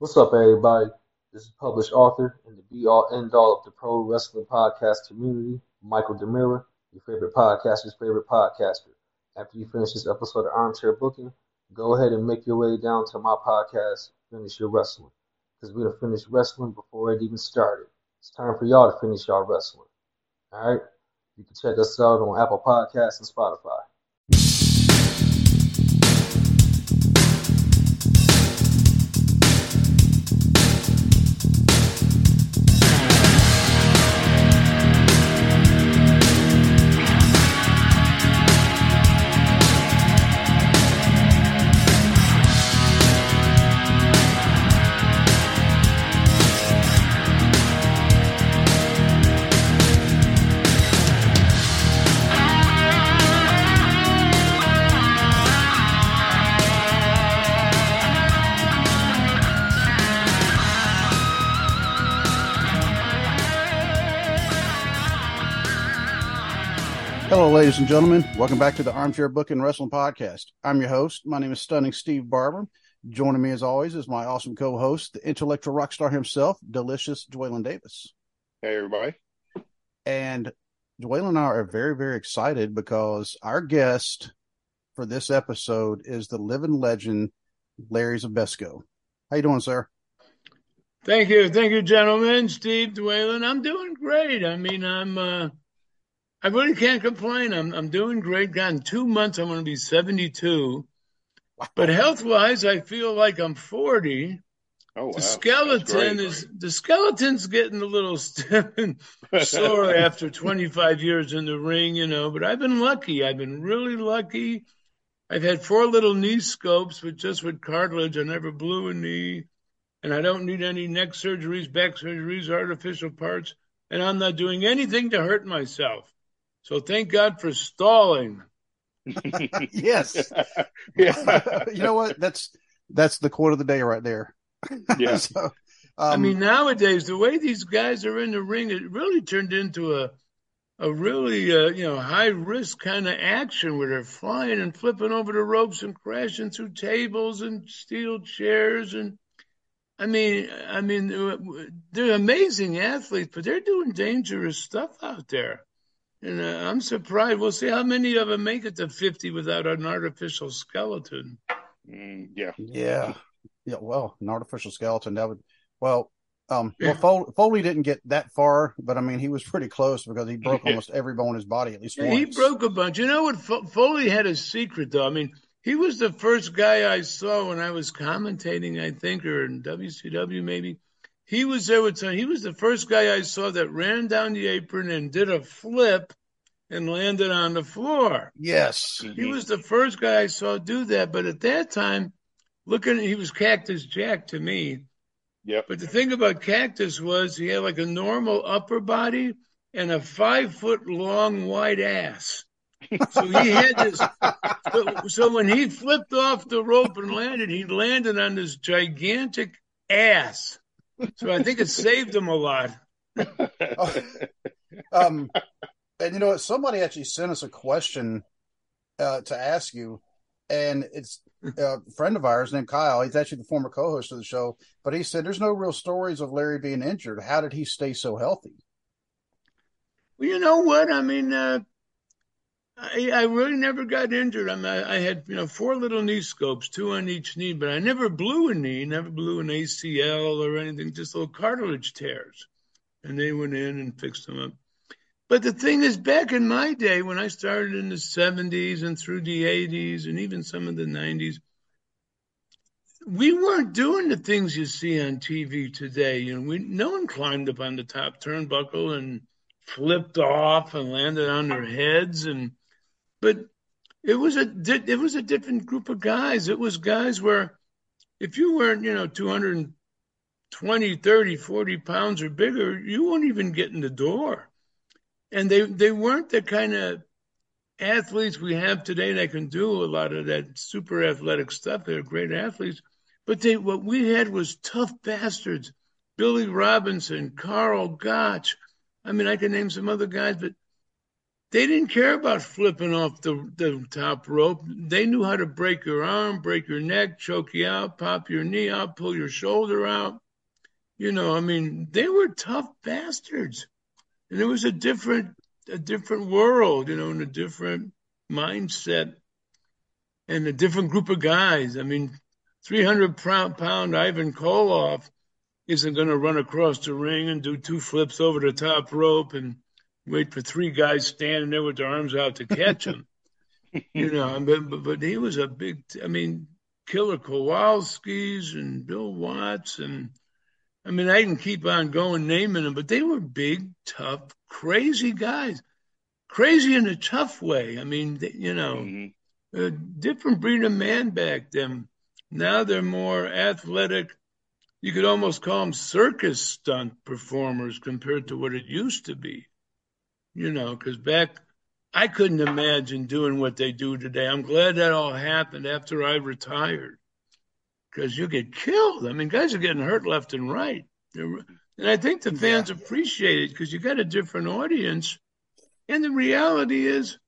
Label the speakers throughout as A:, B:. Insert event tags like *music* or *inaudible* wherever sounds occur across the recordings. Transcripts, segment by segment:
A: What's up, everybody? This is published author and the be all end all of the pro wrestling podcast community, Michael Demira, your favorite podcaster's favorite podcaster. After you finish this episode of Armchair Booking, go ahead and make your way down to my podcast, Finish Your Wrestling. Because we're going to finish wrestling before it even started. It's time for y'all to finish y'all wrestling. All right? You can check us out on Apple Podcasts and Spotify.
B: Ladies and gentlemen. Welcome back to the Armchair Booking Wrestling Podcast. I'm your host. My name is Stunning Steve Barber. Joining me, as always, is my awesome co-host, the intellectual rock star himself, Delicious Dwaylen Davis.
C: Hey, everybody.
B: And Dwaylen and I are very, very excited because our guest for this episode is the living legend, Larry Zbyszko. How you doing, sir?
D: Thank you. Thank you, gentlemen. Steve Dwaylen. I'm doing great. I mean, I'm, uh, I really can't complain. I'm, I'm doing great. God, in two months, I'm going to be 72. But health wise, I feel like I'm 40.
C: Oh, wow.
D: The skeleton
C: great.
D: is the skeleton's getting a little stiff *laughs* and sore *laughs* after 25 years in the ring, you know. But I've been lucky. I've been really lucky. I've had four little knee scopes, but just with cartilage. I never blew a knee, and I don't need any neck surgeries, back surgeries, artificial parts, and I'm not doing anything to hurt myself. So thank God for stalling. *laughs*
B: yes. *laughs*
C: yeah. *laughs*
B: you know what? That's that's the quote of the day right there.
C: Yeah.
B: so, um,
D: I mean, nowadays the way these guys are in the ring, it really turned into a a really uh, you know high risk kind of action where they're flying and flipping over the ropes and crashing through tables and steel chairs and I mean I mean they're amazing athletes, but they're doing dangerous stuff out there. And uh, I'm surprised. We'll see how many of them make it to 50 without an artificial skeleton.
C: Mm, yeah.
B: Yeah. Yeah. Well, an artificial skeleton that would, well, um, *laughs* well, Foley, Foley didn't get that far, but I mean, he was pretty close because he broke *laughs* almost every bone in his body at least
D: Yeah,
B: once.
D: he broke a bunch. You know what? Fo- Foley had a secret, though. I mean, he was the first guy I saw when I was commentating, I think, or in WCW maybe. He was there with some, he was the first guy I saw that ran down the apron and did a flip and landed on the floor.
B: Yes.
D: He was the first guy I saw do that. But at that time, looking, he was Cactus Jack to me.
C: Yep.
D: But the thing about Cactus was he had like a normal upper body and a five foot long wide ass. So he had this. So, *laughs* so when he flipped off the rope and landed, he landed on this gigantic ass. So I think it saved him a lot. *laughs*
B: um, and you know what? Somebody actually sent us a question uh, to ask you, and it's uh, a friend of ours named Kyle. He's actually the former co-host of the show, but he said there's no real stories of Larry being injured. How did he stay so healthy?
D: Well, you know what? I mean, uh, I, I really never got injured. I mean, I, I had you know four little knee scopes, two on each knee, but I never blew a knee, never blew an ACL or anything, just little cartilage tears, and they went in and fixed them up. But the thing is, back in my day, when I started in the 70s and through the 80s and even some of the 90s, we weren't doing the things you see on TV today. You know, we no one climbed up on the top turnbuckle and flipped off and landed on their heads and but it was a it was a different group of guys. It was guys where if you weren't, you know, 220, 30, 40 pounds or bigger, you won't even get in the door. And they they weren't the kind of athletes we have today that can do a lot of that super athletic stuff. They're great athletes, but they what we had was tough bastards. Billy Robinson, Karl Gotch. I mean, I can name some other guys, but they didn't care about flipping off the, the top rope. They knew how to break your arm, break your neck, choke you out, pop your knee out, pull your shoulder out. You know, I mean, they were tough bastards. And it was a different a different world, you know, and a different mindset and a different group of guys. I mean, 300 pound Ivan Koloff isn't going to run across the ring and do two flips over the top rope and wait for three guys standing there with their arms out to catch him. *laughs* you know, but, but, he was a big, I mean, Killer Kowalski's and Bill Watts and I mean, I can keep on going naming them, but they were big, tough, crazy guys. Crazy in a tough way. I mean, you know, mm-hmm. a different breed of man back then. Now they're more athletic. You could almost call them circus stunt performers compared to what it used to be. You know, because back, I couldn't imagine doing what they do today. I'm glad that all happened after I retired because you get killed. I mean, guys are getting hurt left and right. And I think the fans yeah. appreciate it because you got a different audience. And the reality is,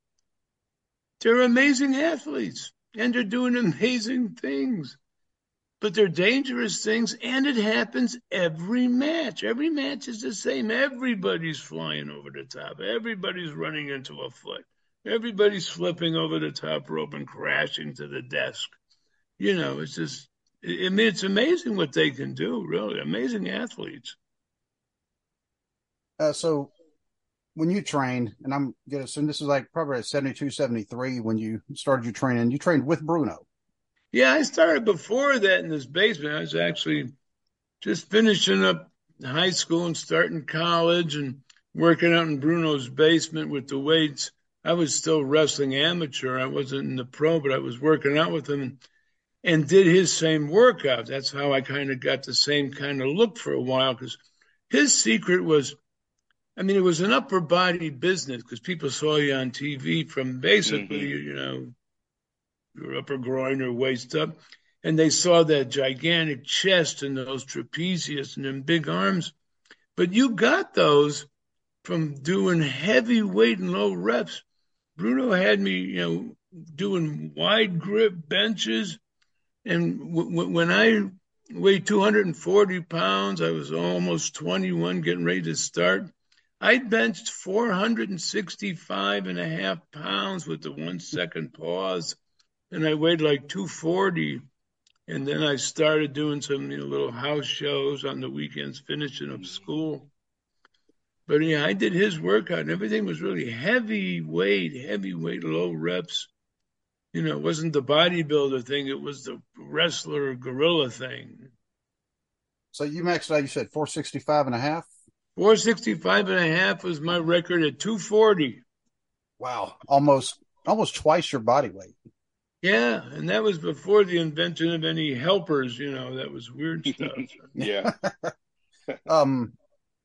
D: they're amazing athletes and they're doing amazing things. But they're dangerous things, and it happens every match. Every match is the same. Everybody's flying over the top. Everybody's running into a foot. Everybody's flipping over the top rope and crashing to the desk. You know, it's just I mean, it's amazing what they can do, really. Amazing athletes.
B: Uh, so when you trained, and I'm going to assume this was like probably at 72, 73 when you started your training, you trained with Bruno.
D: Yeah, I started before that in this basement. I was actually just finishing up high school and starting college and working out in Bruno's basement with the weights. I was still wrestling amateur. I wasn't in the pro, but I was working out with him and did his same workout. That's how I kind of got the same kind of look for a while because his secret was, I mean, it was an upper body business because people saw you on TV from basically, mm-hmm. you know, your upper groin or waist up, and they saw that gigantic chest and those trapezius and them big arms. But you got those from doing heavy weight and low reps. Bruno had me, you know, doing wide grip benches and w- when I weighed 240 pounds, I was almost 21, getting ready to start. I benched 465 and a half pounds with the one second pause, and I weighed like 240. And then I started doing some you know, little house shows on the weekends, finishing up mm-hmm. school. But yeah, I did his workout, and everything was really heavy weight, heavy weight, low reps you know, it wasn't the bodybuilder thing, it was the wrestler gorilla thing.
B: So you maxed out, you said 465 and a half?
D: 465 and a half was my record at 240.
B: Wow. Almost, almost twice your body weight.
D: Yeah. And that was before the invention of any helpers, you know, that was weird *laughs* stuff.
C: yeah. *laughs*
B: um,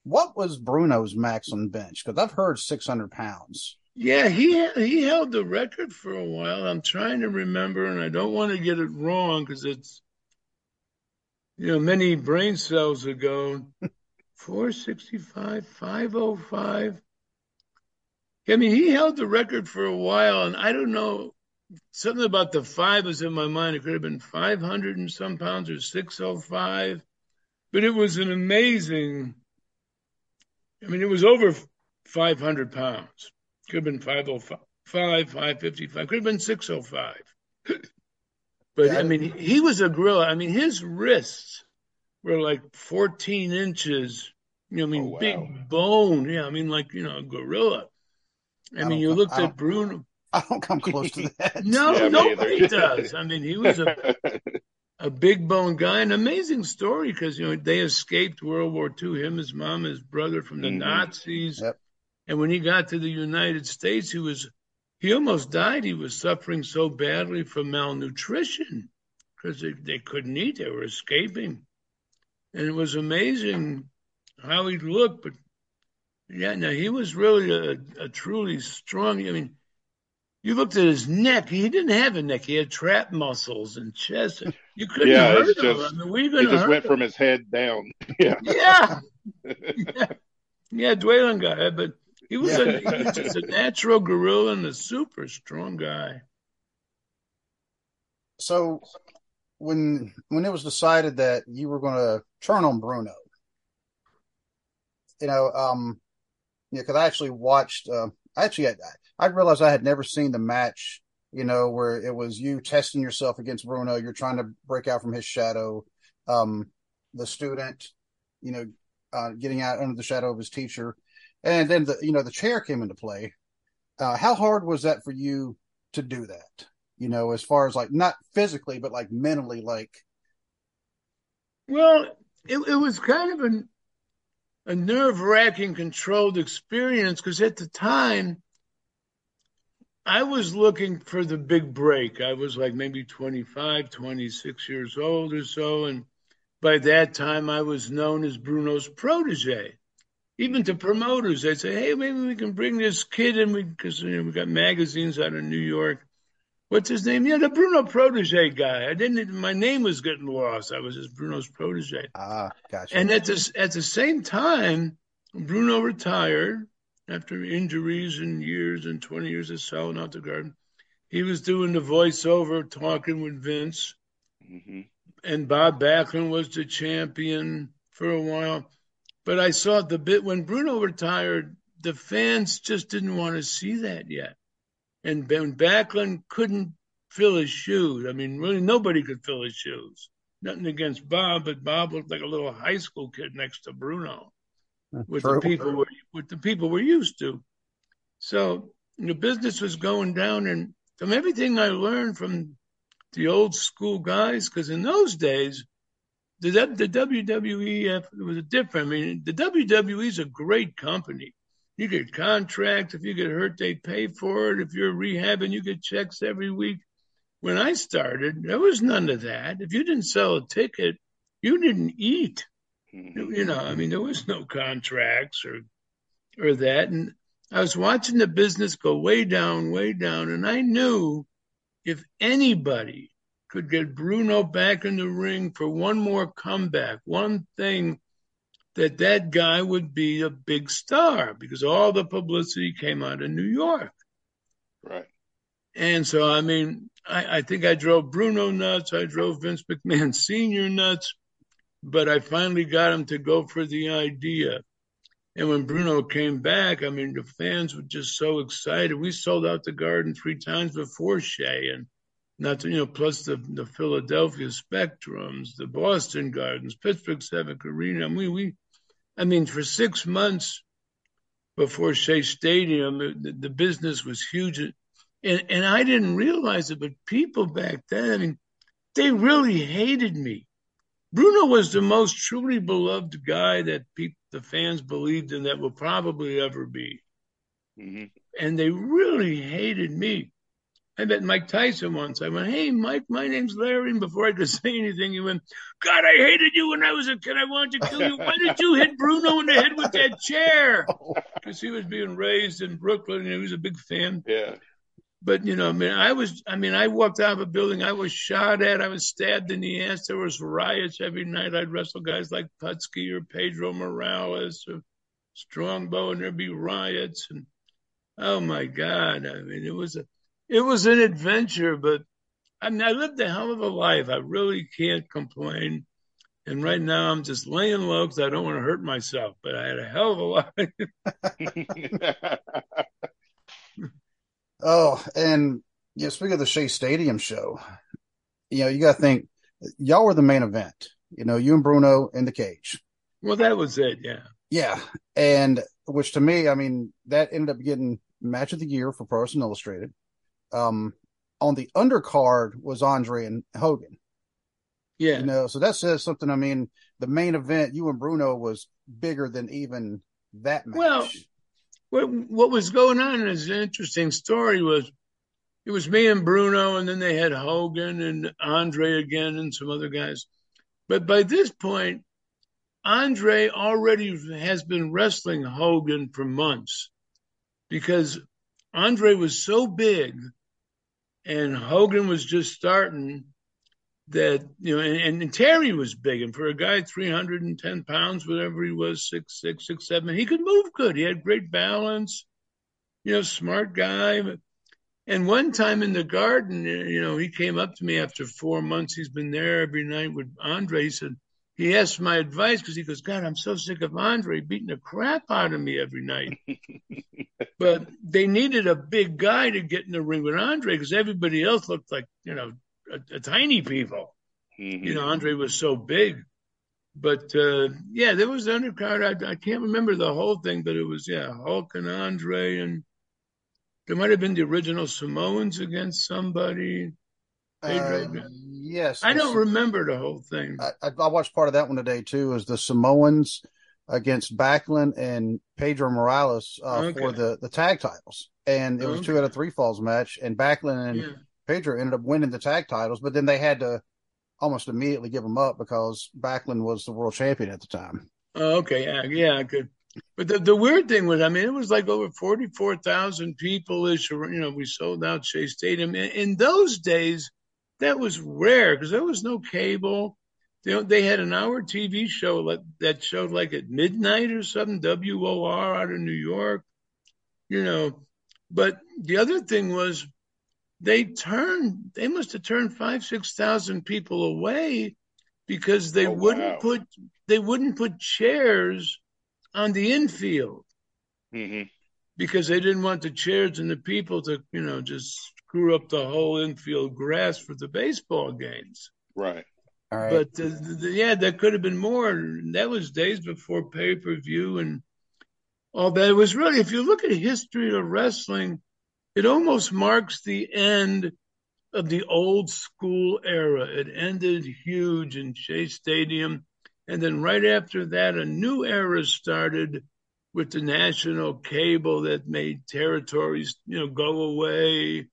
B: what was Bruno's maximum bench? Because I've heard 600 pounds.
D: Yeah, he he held the record for a while. I'm trying to remember, and I don't want to get it wrong because it's you know many brain cells ago. *laughs* 465, 505. I mean, he held the record for a while, and I don't know something about the five was in my mind. It could have been 500 and some pounds or 605, but it was an amazing. I mean, it was over 500 pounds. Could have been 505, 555, could have been 605. *laughs* but yeah. I mean, he was a gorilla. I mean, his wrists were like 14 inches. You know, I mean, oh, wow. big bone. Yeah, I mean, like, you know, a gorilla. I, I mean, you looked at Bruno.
B: I don't come close to *laughs* that.
D: no, yeah, nobody does. I mean, he was a *laughs* a big bone guy. An amazing story because you know they escaped World War II. Him, his mom, his brother from the mm-hmm. Nazis. Yep. And when he got to the United States, he was he almost died. He was suffering so badly from malnutrition because they, they couldn't eat. They were escaping. And it was amazing how he looked. But yeah, now he was really a, a truly strong. I mean, you looked at his neck. He didn't have a neck. He had trap muscles and chest. You couldn't
C: yeah,
D: hurt
C: him. Just, I mean, it just went him. from his head down. *laughs* Yeah.
D: Yeah. yeah. Yeah, Dwaylen got it, but He was, a, he was just a natural gorilla and a super strong guy.
B: So when when it was decided that you were going to turn on Bruno, you know, um, yeah, because I actually watched. Uh, I actually, I, I realized I had never seen the match. You know, where it was you testing yourself against Bruno. You're trying to break out from his shadow. Um, the student, you know, uh, getting out under the shadow of his teacher, and then the you know the chair came into play. Uh, how hard was that for you to do that? You know, as far as like not physically, but like mentally, like.
D: Well, it, it was kind of an a nerve wracking controlled experience because at the time I was looking for the big break. I was like maybe 25, 26 years old or so. And by that time, I was known as Bruno's protege. Even to promoters, they'd say, hey, maybe we can bring this kid in because you know, we got magazines out of New York. What's his name? Yeah, the Bruno protege guy. I didn't my name was getting lost. I was just Bruno's protege.
B: Ah, gotcha.
D: And at this at the same time, Bruno retired after injuries and years and 20 years of selling out the garden. He was doing the voiceover, talking with Vince. Mm-hmm. And Bob Backlund was the champion for a while. But I saw the bit when Bruno retired, the fans just didn't want to see that yet. And Ben Backlund couldn't fill his shoes. I mean, really, nobody could fill his shoes. Nothing against Bob, but Bob looked like a little high school kid next to Bruno, Uh, with True. the people we're, with the people we're used to. So the business was going down, and from everything I learned from the old school guys, because in those days, the, the WWF uh, was different. I mean, the WWE is a great company. You get contracts. If you get hurt, they pay for it. If you're rehabbing, you get checks every week. When I started, there was none of that. If you didn't sell a ticket, you didn't eat. Mm-hmm. You know, I mean, there was no contracts or or that. And I was watching the business go way down, way down, and I knew if anybody could get Bruno back in the ring for one more comeback, one thing that that guy would be a big star because all the publicity came out of New York.
C: Right.
D: And so, I mean, I, I think I drove Bruno nuts. I drove Vince McMahon Sr. nuts, but I finally got him to go for the idea. And when Bruno came back, I mean, the fans were just so excited. We sold out the garden three times before Shea, and not to, you know, plus the, the Philadelphia Spectrums, the Boston Gardens, Pittsburgh Civic Arena. I mean, we I mean, for six months before Shea Stadium, the, the business was huge. And, and I didn't realize it, but people back then, I mean, they really hated me. Bruno was the most truly beloved guy that people, the fans believed in that will probably ever be. Mm-hmm. And they really hated me. I met Mike Tyson once. I went, Hey, Mike, my name's Larry. And before I could *laughs* say anything, he went, God, I hated you when I was a kid. I wanted to kill you. Why did you hit Bruno in the head with that chair? *laughs* Because he was being raised in Brooklyn and he was a big fan.
C: Yeah.
D: But, you know, I mean, I was, I mean, I walked out of a building, I was shot at, I was stabbed in the ass. There was riots every night. I'd wrestle guys like Putski or Pedro Morales or Strongbow, and there'd be riots. And oh my God, I mean, it was a, it was an adventure, but I mean, I lived a hell of a life. I really can't complain. And right now, I'm just laying low because I don't want to hurt myself. But I had a hell of a *laughs* life. *laughs*
B: oh, and you know, speaking of the Shea Stadium show, you know, you got to think y'all were the main event. You know, you and Bruno in the cage.
D: Well, that was it. Yeah.
B: Yeah, and which to me, I mean, that ended up getting match of the year for Pro Wrestling Illustrated um, on the undercard was Andre and Hogan.
D: Yeah.
B: You know, so that says something. I mean, the main event, you and Bruno, was bigger than even that match.
D: Well, what, what was going on is an interesting story was it was me and Bruno, and then they had Hogan and Andre again and some other guys. But by this point, Andre already has been wrestling Hogan for months because Andre was so big and Hogan was just starting that you know, and, and, Terry was big, and for a guy 310 pounds, whatever he was, six six six seven, he could move good. He had great balance, you know, smart guy. And one time in the garden, you know, he came up to me after four months. He's been there every night with Andre. He said he asked my advice because he goes, God, I'm so sick of Andre beating the crap out of me every night. *laughs* but they needed a big guy to get in the ring with Andre because everybody else looked like you know a, a tiny people. Mm-hmm. You know, Andre was so big. But uh, yeah, there was the undercard. I, I can't remember the whole thing, but it was yeah, Hulk and Andre, and there might have been the original Samoans against somebody.
B: Uh, yes,
D: I don't remember the whole thing.
B: I, I, watched part of that one today too. Is the Samoans against Backlund and Pedro Morales uh, okay. for the the tag titles, and it was okay. two out of three falls match, and Backlund and yeah. Pedro ended up winning the tag titles, but then they had to almost immediately give them up because Backlund was the world champion at the time.
D: Oh, okay, yeah, yeah, could. But the, the weird thing was, I mean, it was like over forty four thousand people ish. You know, we sold out Shea Stadium. In, in those days, that was rare because there was no cable. They, they had an hour TV show that showed like at midnight or something, WOR out of New York, you know. But the other thing was they turned they must have turned five six thousand people away because they oh, wouldn't wow. put they wouldn't put chairs on the infield. Mm-hmm. because they didn't want the chairs and the people to you know just screw up the whole infield grass for the baseball games.
C: Right.
D: But uh, the, yeah there could have been more. That was days before pay-per-view and all that. It was really if you look at history of wrestling it almost marks the end of the old school era. It ended huge in Shea Stadium. And then right after that, a new era started with the national cable that made territories, you know, go away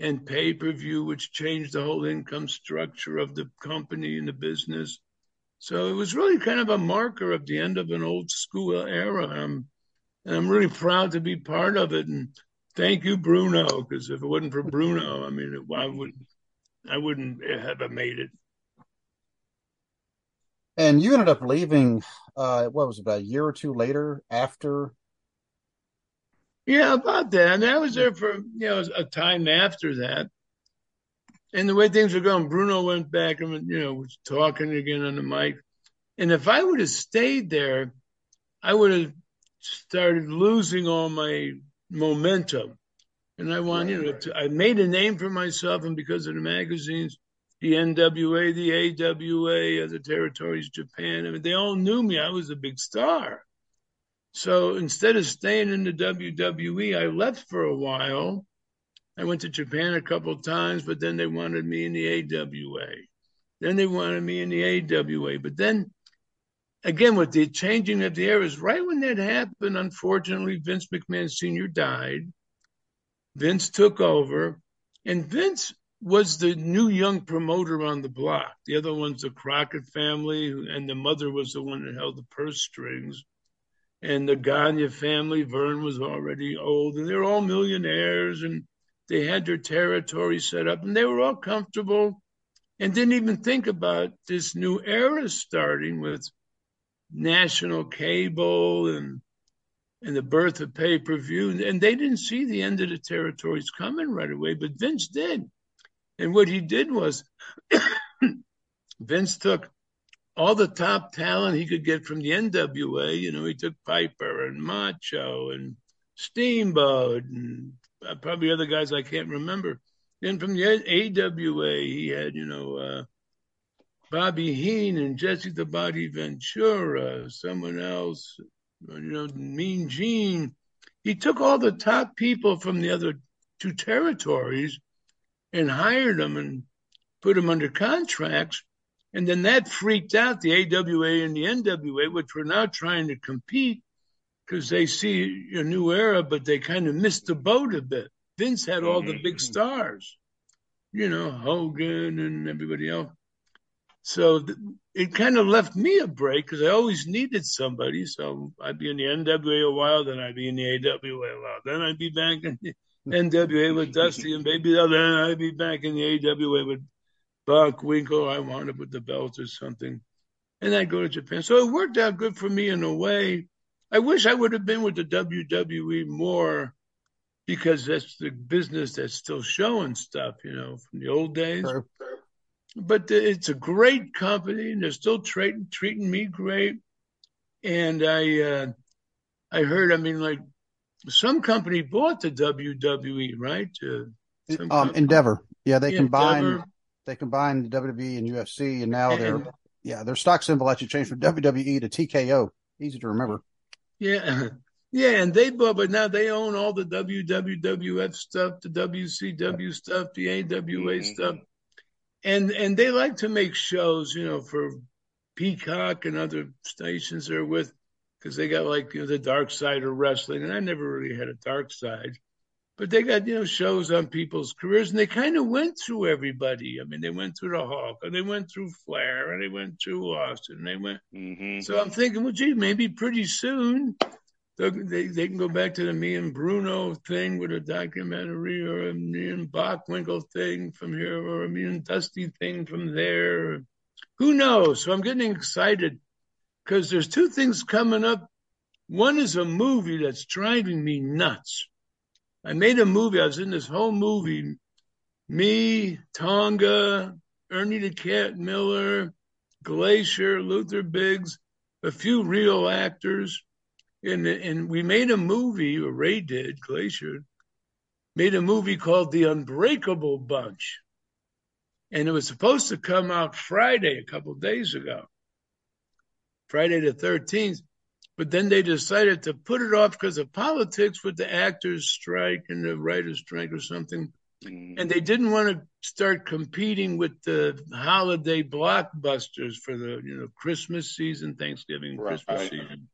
D: and pay per view, which changed the whole income structure of the company and the business. So it was really kind of a marker of the end of an old school era. Um, and I'm really proud to be part of it. And thank you, Bruno, because if it wasn't for Bruno, I mean, I would, I wouldn't have made it.
B: And you ended up leaving. Uh, what was it, about a year or two later after?
D: Yeah, about that. And I was there for you know a time after that. And the way things were going, Bruno went back and you know was talking again on the mic. And if I would have stayed there, I would have started losing all my momentum. And I want, you know, to, I made a name for myself, and because of the magazines, the NWA, the AWA, other territories, Japan, I mean, they all knew me. I was a big star. So instead of staying in the WWE, I left for a while. I went to Japan a couple of times, but then they wanted me in the AWA. Then they wanted me in the AWA. But then again, with the changing of the eras, right when that happened, unfortunately, Vince McMahon Sr. died. Vince took over, and Vince was the new young promoter on the block. The other one's the Crockett family, and the mother was the one that held the purse strings. And the Gagne family, Vern was already old, and they're all millionaires, and they had their territory set up, and they were all comfortable and didn't even think about this new era starting with national cable and and the birth of pay per view, and they didn't see the end of the territories coming right away, but Vince did. And what he did was *coughs* Vince took all the top talent he could get from the NWA. You know, he took Piper and Macho and Steamboat and uh, probably other guys I can't remember. Then from the AWA, he had, you know, uh, Bobby Heenan, and Jesse the Body Ventura, someone else, you know, Mean Gene. He took all the top people from the other two territories and hired them and put them under contracts. And then that freaked out the AWA and the NWA, which were now trying to compete because they see a new era, but they kind of missed the boat a bit. Vince had all the big mm-hmm. stars, you know, Hogan and everybody else. So th- it kind of left me a break because I always needed somebody. So I'd be in the NWA a while, then I'd be in the AWA a while, then I'd be back in the *laughs* NWA with Dusty and maybe then I'd be back in the AWA with Bockwinkel. I wound up with the belt or something, and I'd go to Japan. So it worked out good for me in a way. I wish I would have been with the WWE more because that's the business that's still showing stuff, you know, from the old days. Sure. But it's a great company, and they're still treating treating me great. And I, uh, I heard, I mean, like some company bought the WWE, right?
B: Uh, um, Endeavor, yeah, they yeah, combined, Endeavor. they combined the WWE and UFC, and now and, they're, yeah, their stock symbol actually changed from WWE to TKO. Easy to remember.
D: Yeah, *laughs* yeah, and they bought, but now they own all the WWF stuff, the WCW stuff, the AWA mm-hmm. stuff, and and they like to make shows, you know, for Peacock and other stations they're with, because they got like you know, the dark side of wrestling, and I never really had a dark side, but they got you know shows on people's careers, and they kind of went through everybody. I mean, they went through the Hulk, and they went through Flair, and they went through Austin, and they went. Mm-hmm. So I'm thinking, well, gee, maybe pretty soon they, they can go back to the me and Bruno thing with a documentary or a me and Bockwinkel thing from here or a me and Dusty thing from there. Who knows? So I'm getting excited because there's two things coming up. One is a movie that's driving me nuts. I made a movie. I was in this whole movie. Me, Tonga, Ernie the Cat Miller, Glacier, Luther Biggs, a few real actors and and we made a movie, or Ray did, Glacier, made a movie called The Unbreakable Bunch, and it was supposed to come out Friday, a couple days ago, Friday the thirteenth, but then they decided to put it off because of politics with the actors' strike and the writers' strike or something. Mm. And they didn't want to start competing with the holiday blockbusters for the you know Christmas season, Thanksgiving, right. Christmas season.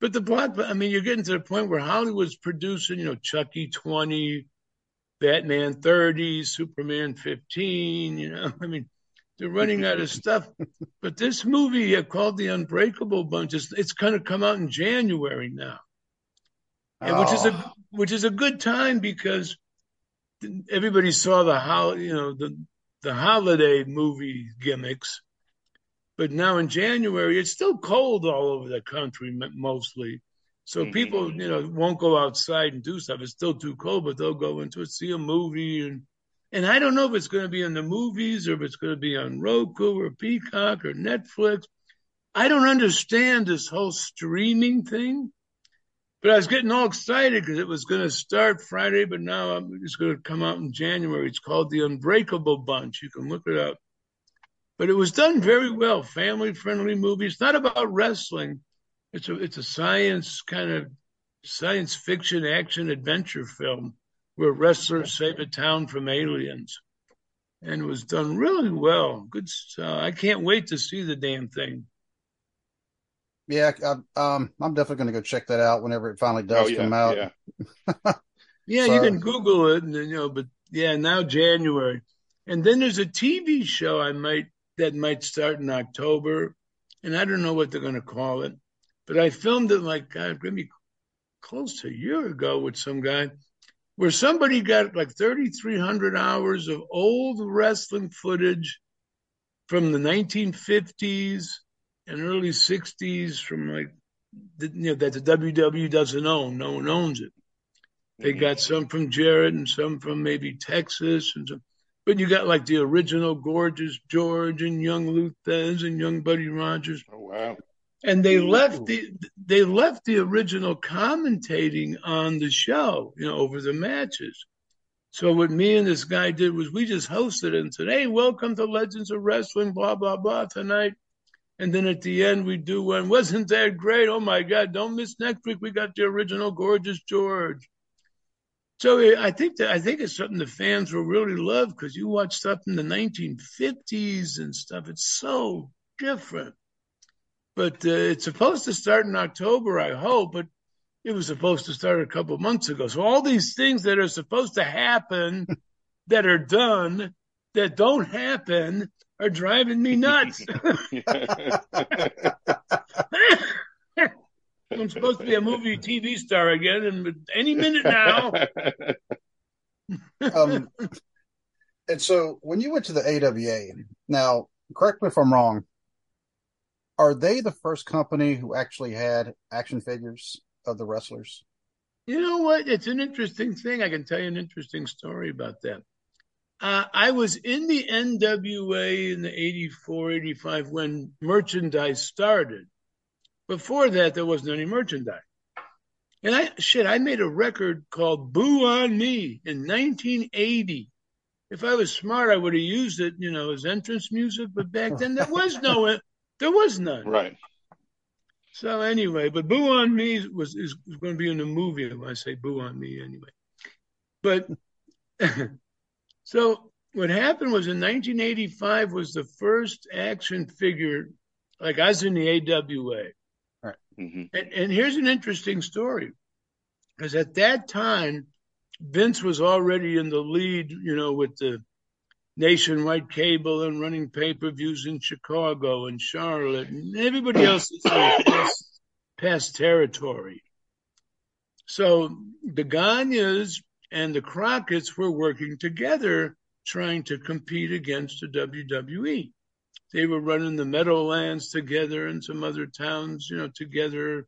D: But the plot, I mean, you're getting to the point where Hollywood's producing, you know, Chucky 20, Batman 30, Superman 15, you know, *laughs* I mean, they're running out of stuff. But this movie uh, called The Unbreakable Bunch, it's, it's going to come out in January now. And oh. which is a oh. which is a good time because everybody saw the how you know the the holiday movie gimmicks but now in January, it's still cold all over the country mostly. So mm-hmm. people, you know, won't go outside and do stuff. It's still too cold, but they'll go into it, see a movie, and and I don't know if it's going to be in the movies or if it's going to be on Roku or Peacock or Netflix. I don't understand this whole streaming thing. But I was getting all excited because it was going to start Friday, but now it's going to come out in January. It's called The Unbreakable Bunch. You can look it up but it was done very well. Family friendly movie. It's not about wrestling. It's a it's a science kind of science fiction action adventure film where wrestlers save a town from aliens, and it was done really well. Good. Uh, I can't wait to see the damn thing.
B: Yeah, I, um, I'm definitely going to go check that out whenever it finally does oh, yeah, come out.
D: Yeah, *laughs* yeah so, you can Google it, and you know, but yeah, now January, and then there's a TV show I might that might start in October, and I don't know what they're going to call it. But I filmed it like God, maybe close to a year ago with some guy, where somebody got like 3,300 hours of old wrestling footage from the 1950s and early 60s, from like you know that the WWE doesn't own. No one owns it. They got mm-hmm. some from Jarrett and some from maybe Texas and some. But you got like the original Gorgeous George and Young Lou Thesz and Young Buddy Rogers.
C: Oh wow!
D: And they Ooh. left the they left the original commentating on the show, you know, over the matches. So what me and this guy did was we just hosted it and said, "Hey, welcome to Legends of Wrestling, blah blah blah tonight." And then at the end we do one. Wasn't that great? Oh my God! Don't miss next week. We got the original Gorgeous George. So I think that I think it's something the fans will really love because you watch stuff in the 1950s and stuff. It's so different. But uh, it's supposed to start in October, I hope. But it was supposed to start a couple months ago. So all these things that are supposed to happen, *laughs* that are done, that don't happen, are driving me nuts. *laughs* *laughs* I'm supposed to be a movie TV star again, and any minute now. *laughs*
B: um, And so when you went to the AWA, now correct me if I'm wrong, are they the first company who actually had action figures of the wrestlers?
D: You know what? It's an interesting thing. I can tell you an interesting story about that. Uh, I was in the NWA in the 84, 85 when merchandise started. Before that, there wasn't any merchandise. And I, shit, I made a record called Boo on Me in 1980. If I was smart, I would have used it, you know, as entrance music. But back then, there was no, there was none.
C: Right.
D: So anyway, but Boo on Me was is going to be in the movie. When I say Boo on Me, anyway. But *laughs* so what happened was in 1985 was the first action figure, like I was in the AWA.
C: Mm-hmm.
D: And, and here's an interesting story, because at that time, Vince was already in the lead, you know, with the nationwide cable and running pay per views in Chicago and Charlotte, and everybody else is past, past territory. So the Gagnes and the Crockett's were working together trying to compete against the WWE. They were running the Meadowlands together and some other towns, you know, together.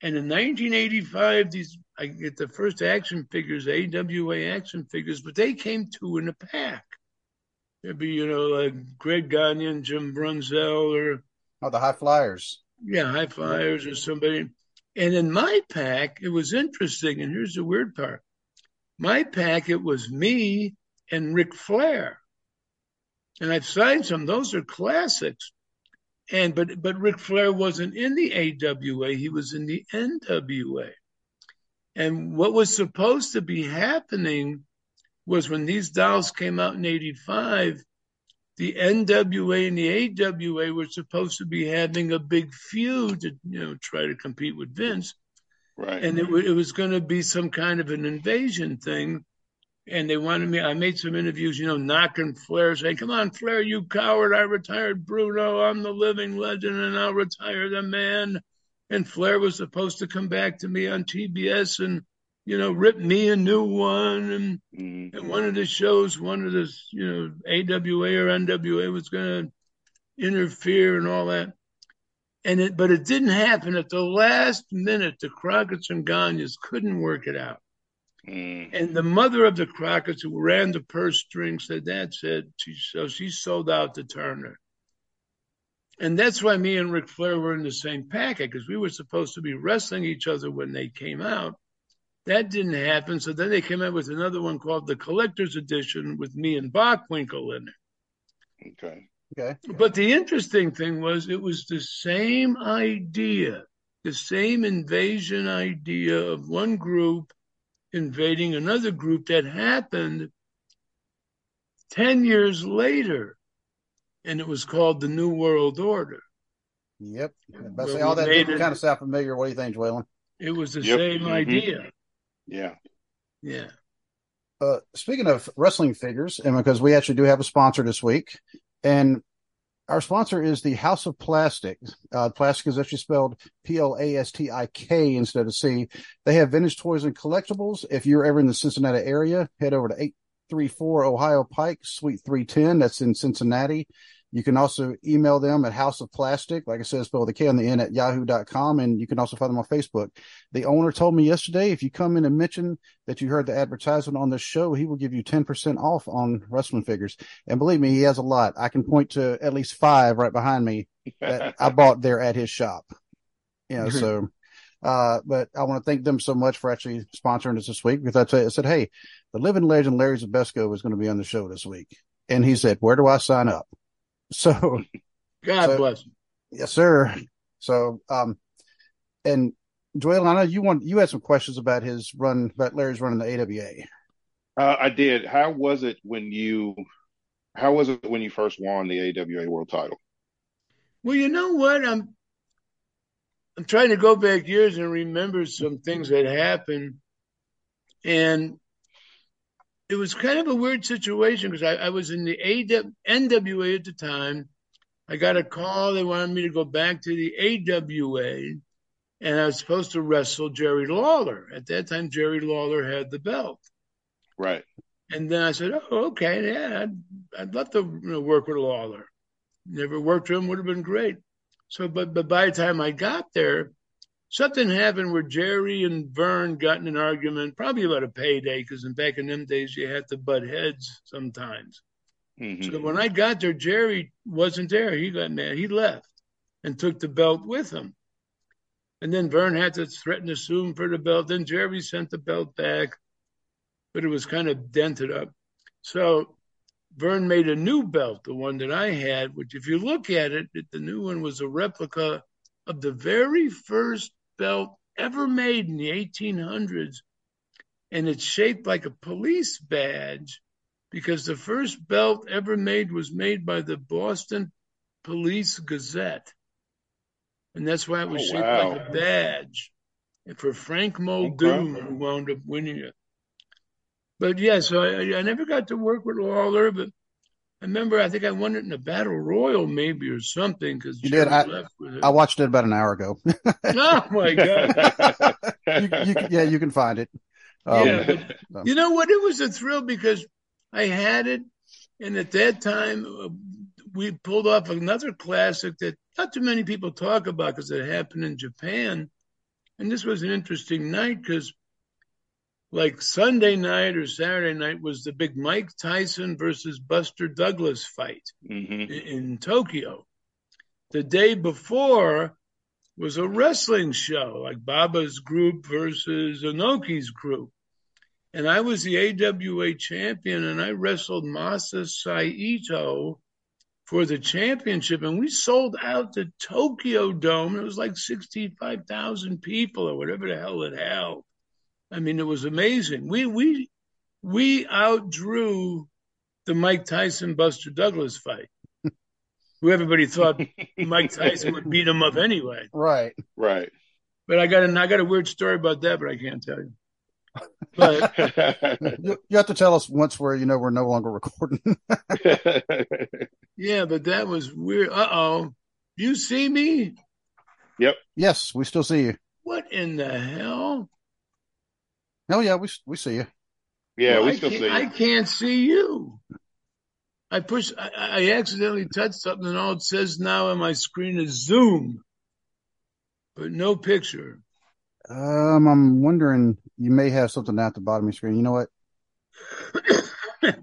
D: And in 1985, these I get the first action figures, AWA action figures, but they came two in a pack. There'd be, you know, like Greg Gagne and Jim Brunzell or
B: oh, the High Flyers.
D: Yeah, High Flyers or somebody. And in my pack, it was interesting. And here's the weird part: my pack, it was me and Ric Flair. And I've signed some; those are classics. And but but Ric Flair wasn't in the AWA; he was in the NWA. And what was supposed to be happening was when these dolls came out in 85, the NWA and the AWA were supposed to be having a big feud to, you know, try to compete with Vince.
C: Right.
D: And it, it was going to be some kind of an invasion thing. And they wanted me, I made some interviews, you know, knocking Flair, saying, Come on, Flair, you coward. I retired Bruno. I'm the living legend, and I'll retire the man. And Flair was supposed to come back to me on TBS and you know, rip me a new one. And, mm-hmm. and one of the shows, one of the, you know, AWA or NWA was going to interfere and all that. And it, but it didn't happen at the last minute. The Crockett's and Gagnes couldn't work it out.
C: Mm.
D: And the mother of the Crockett's, who ran the purse string, said, That said, she, so she sold out to Turner. And that's why me and Ric Flair were in the same packet because we were supposed to be wrestling each other when they came out. That didn't happen. So then they came out with another one called the Collector's Edition with me and Bockwinkel in
C: it. Okay.
B: Okay.
D: But the interesting thing was it was the same idea, the same invasion idea of one group invading another group that happened 10 years later. And it was called the New World Order.
B: Yep. But say all that kind of sound familiar. What do you think, Dwaylen?
D: It was the yep. same mm-hmm. idea.
C: Yeah.
D: Yeah.
B: Uh, speaking of wrestling figures, and because we actually do have a sponsor this week, and our sponsor is the House of Plastik. Uh, plastic is actually spelled P L A S T I K instead of C. They have vintage toys and collectibles. If you're ever in the Cincinnati area, head over to 834 Ohio Pike, Suite 310. That's in Cincinnati. You can also email them at House of Plastik, like I said, spell the K on the N at yahoo.com. And you can also find them on Facebook. The owner told me yesterday, if you come in and mention that you heard the advertisement on this show, he will give you 10% off on wrestling figures. And believe me, he has a lot. I can point to at least five right behind me that I *laughs* bought there at his shop. You know, so, uh, but I want to thank them so much for actually sponsoring us this week because I said, Hey, the living legend Larry Zbyszko is going to be on the show this week. And he said, where do I sign up? So,
D: God so, bless him.
B: Yes, sir. So, um, and Joel, I know you want you had some questions about his run, about Larry's running the AWA.
C: Uh, I did. How was it when you? How was it when you first won the AWA World Title?
D: Well, you know what, I'm I'm trying to go back years and remember some things that happened, and it was kind of a weird situation because I, I, was in the AW, NWA at the time. I got a call. They wanted me to go back to the AWA, and I was supposed to wrestle Jerry Lawler. At that time, Jerry Lawler had the belt.
C: Right.
D: And then I said, "Oh, okay, yeah, I'd, I'd love to you know, work with Lawler. Never worked with him, would have been great." So, but but by the time I got there, something happened where Jerry and Vern got in an argument, probably about a payday, because back in them days you had to butt heads sometimes.
C: Mhm.
D: So when I got there, Jerry wasn't there. He got mad. He left and took the belt with him. And then Vern had to threaten to sue him for the belt. Then Jerry sent the belt back, but it was kind of dented up. So Vern made a new belt, the one that I had, which if you look at it- the new one was a replica of the very first belt ever made in the 1800s. And it's shaped like a police badge because the first belt ever made was made by the Boston Police Gazette. And that's why it was
C: Oh,
D: shaped
C: wow.
D: like a badge. And for Frank Muldoon,
C: Okay.
D: who wound up winning it. But yeah, so I, I never got to work with Lawler, but I remember I think I won it in a battle royal maybe or something because
B: You did. I-
D: left with it.
B: I watched it about an hour ago. *laughs*
D: oh my god!
B: you, you, yeah, you can find it. Um,
D: Yeah, but You know what? It was a thrill because I had it, and at that time uh, we pulled off another classic that not too many people talk about because it happened in Japan, and this was an interesting night because, like Sunday night or Saturday night was the big Mike Tyson versus Buster Douglas fight
C: Mhm.
D: in, in Tokyo. The day before was a wrestling show, like Baba's group versus Inoki's group. And I was the AWA champion, and I wrestled Masa Saito for the championship. And we sold out the Tokyo Dome. It was like 65,000 people or whatever the hell it held. I mean, it was amazing. We, we, we outdrew the Mike Tyson Buster Douglas fight. Who everybody thought *laughs* Mike Tyson would beat him up anyway.
B: right.
C: Right.
D: But I got a, I got a weird story about that, but I can't tell you. But *laughs*
B: You, you have to tell us once where you know we're no longer recording. *laughs*
D: yeah, but that was weird. Uh oh. You see me? Yep.
B: Yes, we still see you.
D: What in the hell?
B: Oh yeah, we we see you.
C: yeah,
D: Well,
C: we
D: I
C: still
D: can't-
C: see.
D: I
C: you.
D: can't see you. I push. I, I accidentally touched something, and all it says now on my screen is Zoom, but no picture.
B: Um, I'm wondering you may have something down at the bottom of your screen. You know what? *coughs*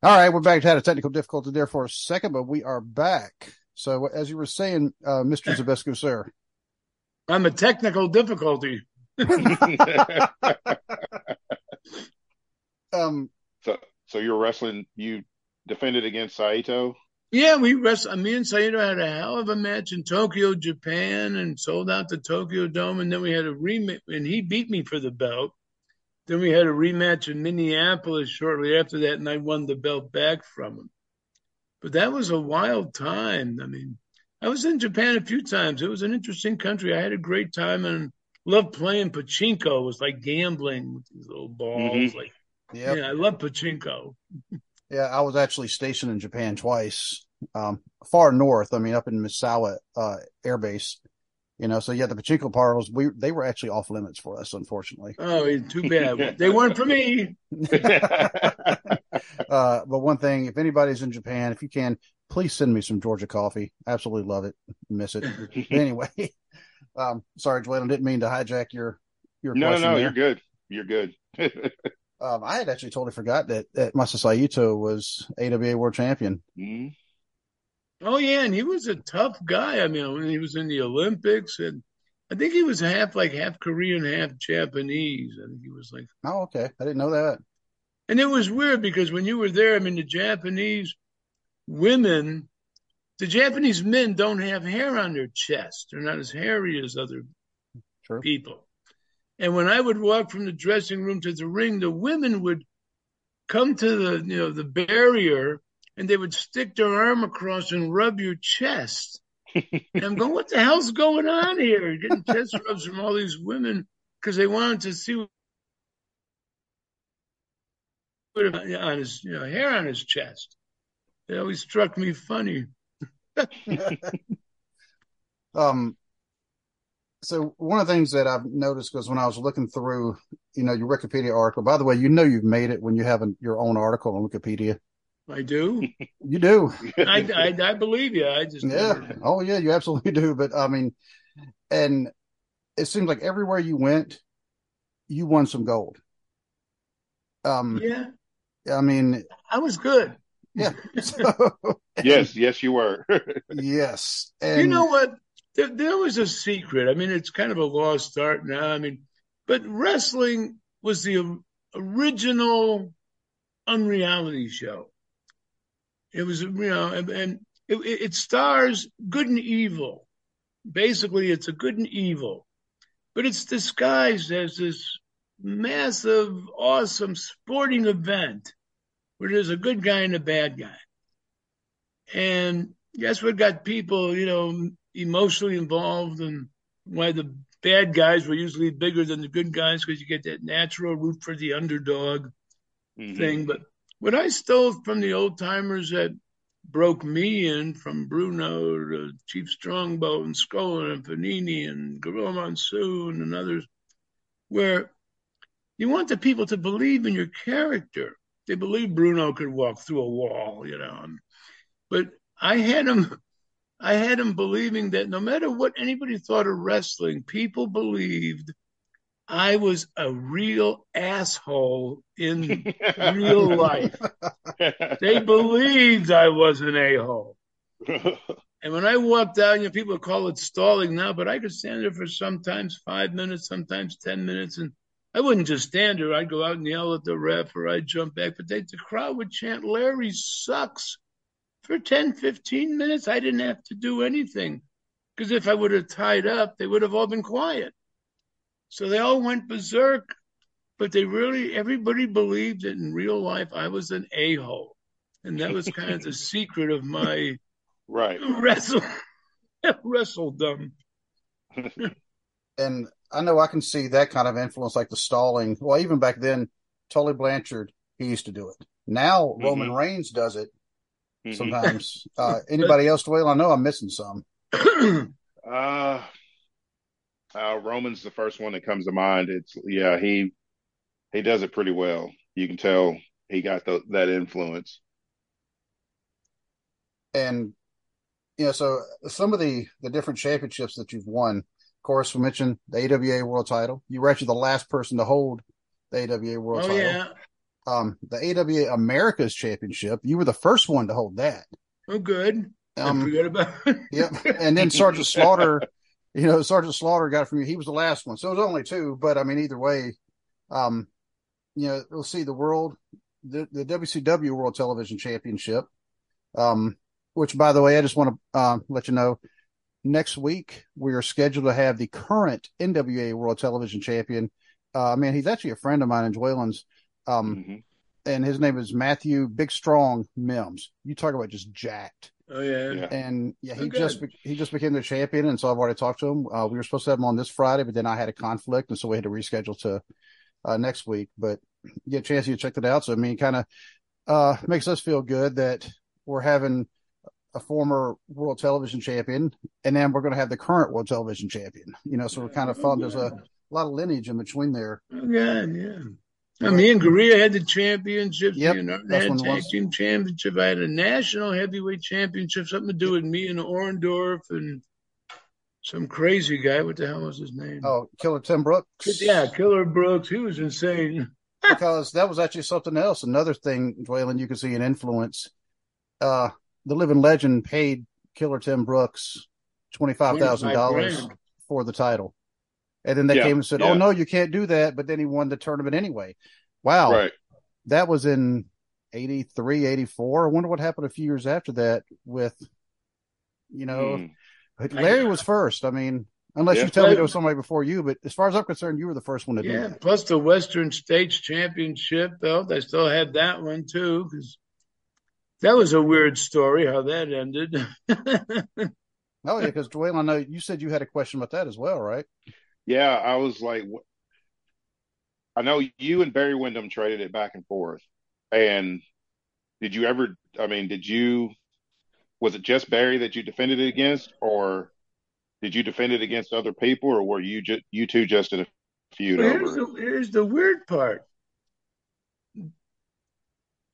B: All right, we're back. Had a technical difficulty there for a second, but we are back. So as you were saying, uh, Mr. *coughs* Zbyszko, sir.
D: I'm a technical difficulty. *laughs*
B: Um,
C: so, so you're wrestling. You defended against Saito.
D: Yeah, we wrestled. Me and Saito had a hell of a match in Tokyo, Japan, and sold out the Tokyo Dome. And then we had a rematch, and he beat me for the belt. Then we had a rematch in Minneapolis shortly after that, and I won the belt back from him. But that was a wild time. I mean, I was in Japan a few times. It was an interesting country. I had a great time and loved playing pachinko. It was like gambling with these little balls.
C: Mhm.
D: Like,
B: yeah,
D: yeah, I love pachinko. *laughs*
B: yeah. I was actually stationed in Japan twice. Um, far north. I mean, up in Misawa uh, Air Base. You know, so yeah, the pachinko parlors we they were actually off limits for us, unfortunately.
D: Oh, too bad. they weren't for me. *laughs*
B: Uh, but one thing, if anybody's in Japan, if you can, please send me some Georgia coffee. Absolutely love it. Miss it. *laughs* anyway, um, sorry, Dwayne, I didn't mean to hijack your your
C: no,
B: question
C: no,
B: there.
C: you're good. You're good. *laughs*
B: Um, I had actually totally forgot that that Masa Saito was AWA World Champion.
C: Mhm.
D: Oh yeah, and he was a tough guy. I mean, when he was in the Olympics, and I think he was half like half Korean, half Japanese. I think he was like,
B: Oh, okay, I didn't know that.
D: and it was weird because when you were there, I mean, the Japanese women, the Japanese men don't have hair on their chest. They're not as hairy as other
B: True.
D: people. And when I would walk from the dressing room to the ring, the women would come to the you know the barrier and they would stick their arm across and rub your chest. and I'm going, what the hell's going on here? Getting chest rubs from all these women because they wanted to see what on his you know hair on his chest. It always struck me funny. *laughs*
B: Um, so one of the things that I've noticed because when I was looking through, you know, your Wikipedia article. By the way, you know you've made it when you have a, your own article on Wikipedia.
D: I do.
B: You do.
D: I, I, I believe you. I just
B: Yeah.
D: never-
B: Oh yeah, you absolutely do. But I mean, and it seems like everywhere you went, you won some gold. Um,
D: yeah.
B: I mean,
D: I was good.
B: Yeah. So, *laughs*
C: yes, yes, you were. *laughs*
B: yes. And
D: you know what? There, there was a secret. I mean, it's kind of a lost art now. I mean, but wrestling was the original unreality show. It was, you know, and, and it, it it stars good and evil. Basically, it's a good and evil, but it's disguised as this massive, awesome sporting event where there's a good guy and a bad guy. And that's what got people, you know, emotionally involved and why the bad guys were usually bigger than the good guys because you get that natural root for the underdog
C: Mhm.
D: thing. But what I stole from the old timers that broke me in from Bruno to Chief Strongbow and Scola and Panini and Gorilla Monsoon and others, where you want the people to believe in your character. They believed Bruno could walk through a wall, you know. But I had him, I had them believing that no matter what anybody thought of wrestling, people believed I was a real asshole in real *laughs* life. They believed I was an a hole. *laughs* And when I walked out, you know, people call it stalling now, but I could stand there for sometimes five minutes, sometimes 10 minutes. And I wouldn't just stand there. I'd go out and yell at the ref or I'd jump back. But they, the crowd would chant, Larry sucks for 10, 15 minutes. I didn't have to do anything because if I would have tied up, they would have all been quiet. So they all went berserk, but they really, everybody believed that in real life I was an a hole. And that was kind of the *laughs* secret of my
C: right. *laughs*
D: wrestle *laughs* wrestledom.
B: and I know I can see that kind of influence, like the stalling. Well, even back then, Tully Blanchard, he used to do it. Now Roman Reigns does it
C: Mhm.
B: sometimes. *laughs* uh, anybody else, Dwayne? I know I'm missing some. *clears throat*
C: Uh, uh, Roman's the first one that comes to mind. It's yeah, he he does it pretty well. You can tell he got the, that influence.
B: And you know, so some of the the different championships that you've won. Of course, we mentioned the AWA World Title. You were actually the last person to hold the AWA World
D: oh
B: Title.
D: yeah.
B: Um, the AWA America's Championship. You were the first one to hold that.
D: Oh good. I
B: Um,
D: forgot about it. *laughs*
B: Yep. And then Sergeant Slaughter, you know, Sergeant Slaughter got it from you. He was the last one. So it was only two, but I mean, either way, um, you know, we'll see the world, the, the WCW World Television Championship, um, which by the way, I just want to, um, let you know next week we are scheduled to have the current NWA World Television Champion. Uh, man, he's actually a friend of mine in Dwaylen's, um,
C: Mhm.
B: and his name is Matthew Big Strong Mims. You talk about just jacked
D: Oh yeah.
C: Yeah.
B: and yeah, he just he just became the champion, and so I've already talked to him. Uh, we were supposed to have him on this Friday, but then I had a conflict, and so we had to reschedule to uh, next week. But you get a chance, you check it out. So I mean, kind of uh, makes us feel good that we're having a former world television champion, and then we're going to have the current world television champion. You know, so we're kind of fun. There's a lot of lineage in between there.
D: Yeah, yeah. Now, me and Korea had the championships.
B: Yep,
D: and Arden had tag team championship. I had a national heavyweight championship, something to do with me and Orndorff and some crazy guy. What the hell was his name?
B: Oh, Killer Tim Brooks.
D: yeah, Killer Brooks. He was insane.
B: because that was actually something else. Another thing, Dwaylen, you could see an influence. Uh, the living legend paid Killer Tim Brooks twenty five thousand dollars for the title, and then they
C: Yeah,
B: came and said, oh,
C: yeah.
B: "Oh no, you can't do that." But then he won the tournament anyway. Wow,
C: Right.
B: that was in 83, 84. I wonder what happened a few years after that with, you know,
C: hmm.
B: but Larry was first. I mean, unless
C: Yeah.
B: you tell me there was somebody before you, but as far as I'm concerned, you were the first one to do
D: Yeah,
B: that.
D: plus the Western States Championship belt. I still had that one too, because that was a weird story how that ended. *laughs*
B: Oh yeah, because Dwayne, I know you said you had a question about that as well, right?
C: Yeah, I was like, wh- I know you and Barry Windham traded it back and forth. And did you ever, I mean, did you, was it just Barry that you defended it against, or did you defend it against other people, or were you just you two just in a feud
D: Well,
C: over
D: here's
C: it?
D: the here's the weird part.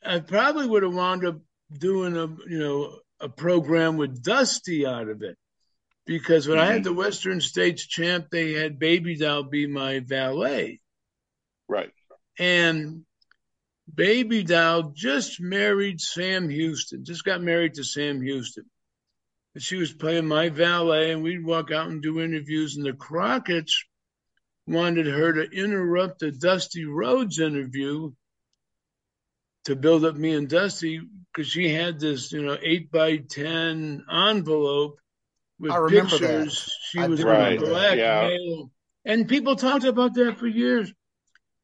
D: I probably would have wound up doing a you know a program with Dusty out of it because when I had
C: Mhm.
D: the Western States champ, they had Baby Doll be my valet,
C: Right.
D: and Baby Doll just married Sam Houston, just got married to Sam Houston. And she was playing my valet, and we'd walk out and do interviews, and the Crockett's wanted her to interrupt the Dusty Rhodes interview to build up me and Dusty because she had this, you know, eight by ten envelope with
B: I remember that.
D: pictures. She
B: I
D: was
B: do
D: going
C: remember. Yeah.
D: blackmail, and people talked about that for years.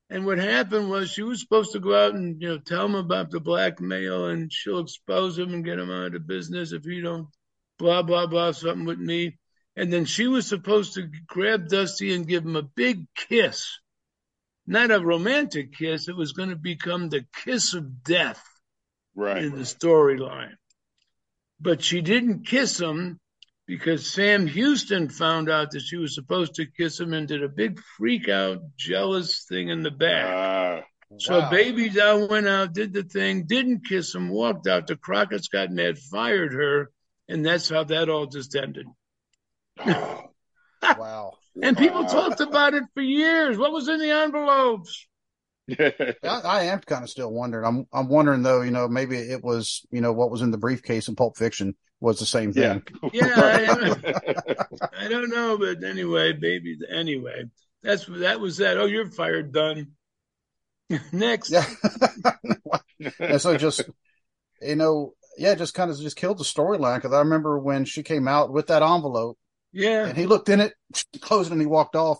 D: And what happened was she was supposed to go out and you know tell him about the blackmail, and she'll expose him and get him out of business if he don't blah blah blah something with me. And then she was supposed to grab Dusty and give him a big kiss, not a romantic kiss. It was going to become the kiss of death
C: Right.
D: in the storyline. But she didn't kiss him because Sam Houston found out that she was supposed to kiss him and did a big freak out, jealous thing in the back.
C: Uh,
D: so
B: Wow.
D: Baby Doll went out, did the thing, didn't kiss him, walked out. The Crockett's got mad, fired her, and that's how that all just ended.
B: Wow.
D: And people
C: Wow.
D: talked about it for years. What was in the envelopes? *laughs*
B: I, I am kind of still wondering. I'm I'm wondering though. You know, maybe it was you know what was in the briefcase in Pulp Fiction was the same
C: yeah.
B: thing. *laughs*
D: Yeah, I, *laughs* I don't know, but anyway, baby. Anyway, that's that was that. Oh, you're fired. Done. Next.
B: Yeah. and so just you know, yeah, just kind of just killed the storyline because I remember when she came out with that envelope
D: Yeah.
B: and he looked in it, closed it, and he walked off.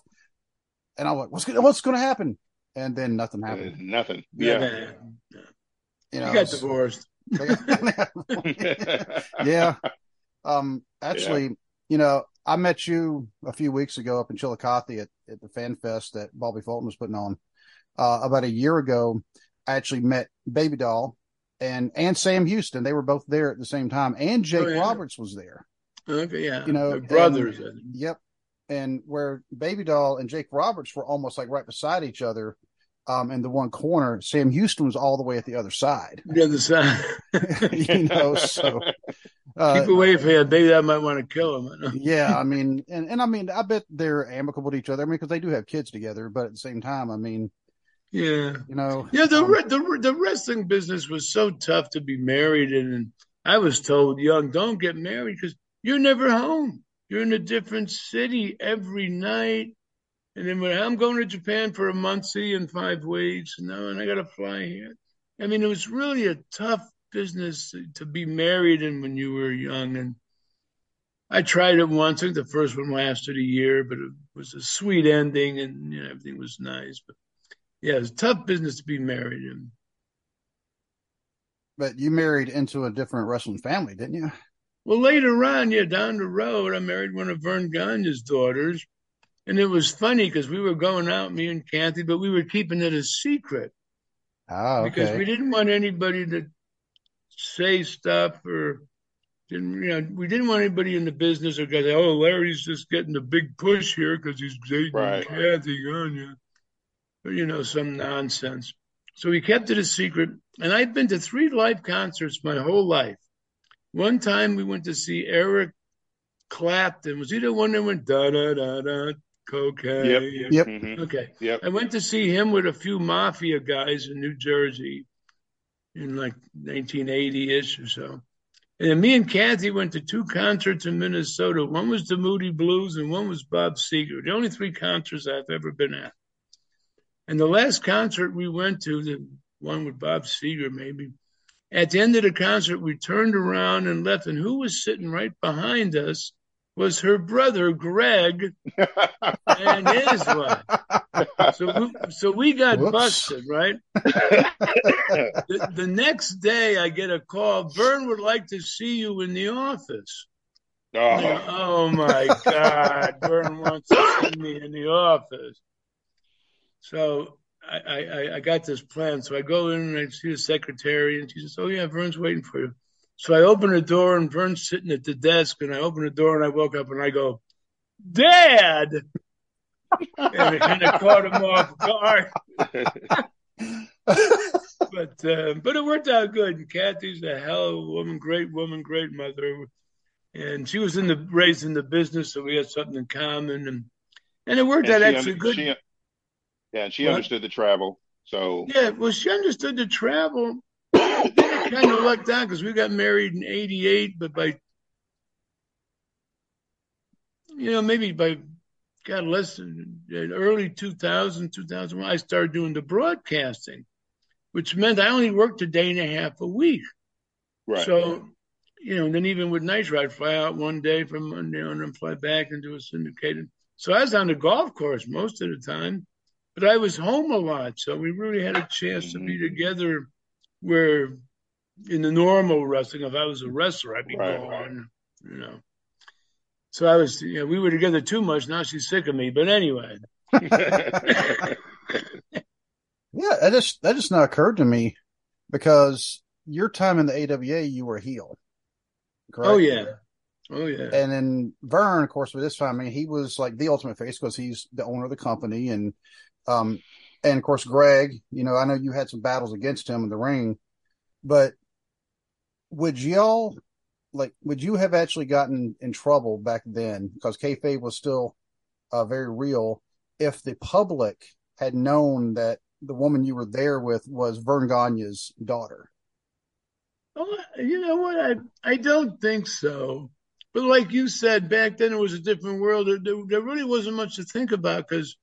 B: And I went, "What's gonna What's going to happen?" And then nothing happened.
C: Nothing.
D: Yeah.
C: Yeah.
B: You
D: You
B: know,
D: got
B: so-
D: divorced. *laughs* *laughs*
B: yeah. Um, actually, you know, I met you a few weeks ago up in Chillicothe at, at the Fan Fest that Bobby Fulton was putting on. Uh, about a year ago, I actually met Baby Doll and, and Sam Houston. They were both there at the same time. And Jake
D: Oh, yeah.
B: Roberts was there.
D: Okay, yeah.
B: You know,
D: They're brothers.
B: Yep. And where Baby Doll and Jake Roberts were almost like right beside each other. Um, in the one corner, Sam Houston was all the way at the other side.
D: the other side. *laughs*
B: you know, so *laughs* uh,
D: Keep away from him. Maybe that might want to kill him. *laughs*
B: yeah, I mean, and, and I mean, I bet they're amicable to each other. I mean, because they do have kids together, but at the same time, I mean,
D: Yeah.
B: you know,
D: Yeah, the,
B: um,
D: the the wrestling business was so tough to be married in, and I was told young, don't get married because you're never home. You're in a different city every night, and then when I'm going to Japan for a month, see in five weeks, and now and I got to fly here. I mean, it was really a tough business to be married in when you were young, and I tried it once. I think the first one lasted a year, but it was a sweet ending, and you know everything was nice. But yeah, it's a tough business to be married in.
B: but you married into a different wrestling family, didn't you?
D: Well, later on, yeah, down the road, I married one of Verne Gagne's daughters. And it was funny because we were going out, me and Kathy, but we were keeping it a secret
B: Oh,
D: because we didn't want anybody to say stuff or didn't, you know, we didn't want anybody in the business or go, oh, Larry's just getting a big push here because he's dating
C: Right.
D: Kathy Gagne. Or, you know, some nonsense. So we kept it a secret. And I've been to three live concerts my whole life. One time we went to see Eric Clapton. Was he the one that went da da da da cocaine?
C: Yep.
B: Yep.
C: Mhm.
D: Okay.
C: Yep.
D: I went to see him with a few mafia guys in New Jersey in like 1980 ish or so. And then me and Kathy went to two concerts in Minnesota. One was the Moody Blues and one was Bob Seger. The only three concerts I've ever been at. And the last concert we went to, the one with Bob Seger maybe, at the end of the concert, we turned around and left. And who was sitting right behind us was her brother, Greg, and his wife. So we, so we got
B: Whoops.
D: busted, right? The, the next day, I get a call. Verne would like to see you in the office. I go,
C: oh.
D: oh my God, Verne wants to see me in the office. So I, I, I got this plan. So I go in and I see the secretary, and she says, "Oh yeah, Verne's waiting for you." So I open the door, and Verne's sitting at the desk, and I open the door, and I woke up, and I go, Dad. and, and it caught him off guard. but uh, but it worked out good. And Kathy's a hell of a woman, great woman, great mother, and she was in the raised in the business, so we had something in common, and and it worked
C: And
D: out actually
C: under-
D: good.
C: she- yeah, and she
D: What?
C: understood the travel. So
D: Yeah, well, she understood the travel. Kind of lucked out because we got married in '88, but by you know maybe by God less than early 2000, 2001, I started doing the broadcasting, which meant I only worked a day and a half a week.
C: right.
D: So, you know, and then even with Nitro, I'd fly out one day from Monday and then fly back and do a syndicated. So I was on the golf course most of the time, but I was home a lot. So we really had a chance to be
C: Mhm.
D: together where in the normal wrestling, if I was a wrestler, I'd be
C: Right,
D: gone, you know. So I was, you know, we were together too much. Now she's sick of me. But anyway, *laughs*
B: Yeah, that just that just not occurred to me because your time in the AWA, you were a heel. Correct?
D: oh yeah, oh yeah.
B: And then Verne, of course, with this time, I mean, he was like the ultimate face because he's the owner of the company, and um, and of course, Greg. You know, I know you had some battles against him in the ring, but would y'all like? Would you have actually gotten in trouble back then because kayfabe was still uh, very real? If the public had known that the woman you were there with was Verne Gagne's daughter,
D: Oh, you know what? I I don't think so. But like you said, back then it was a different world. There, there, really wasn't much to think about because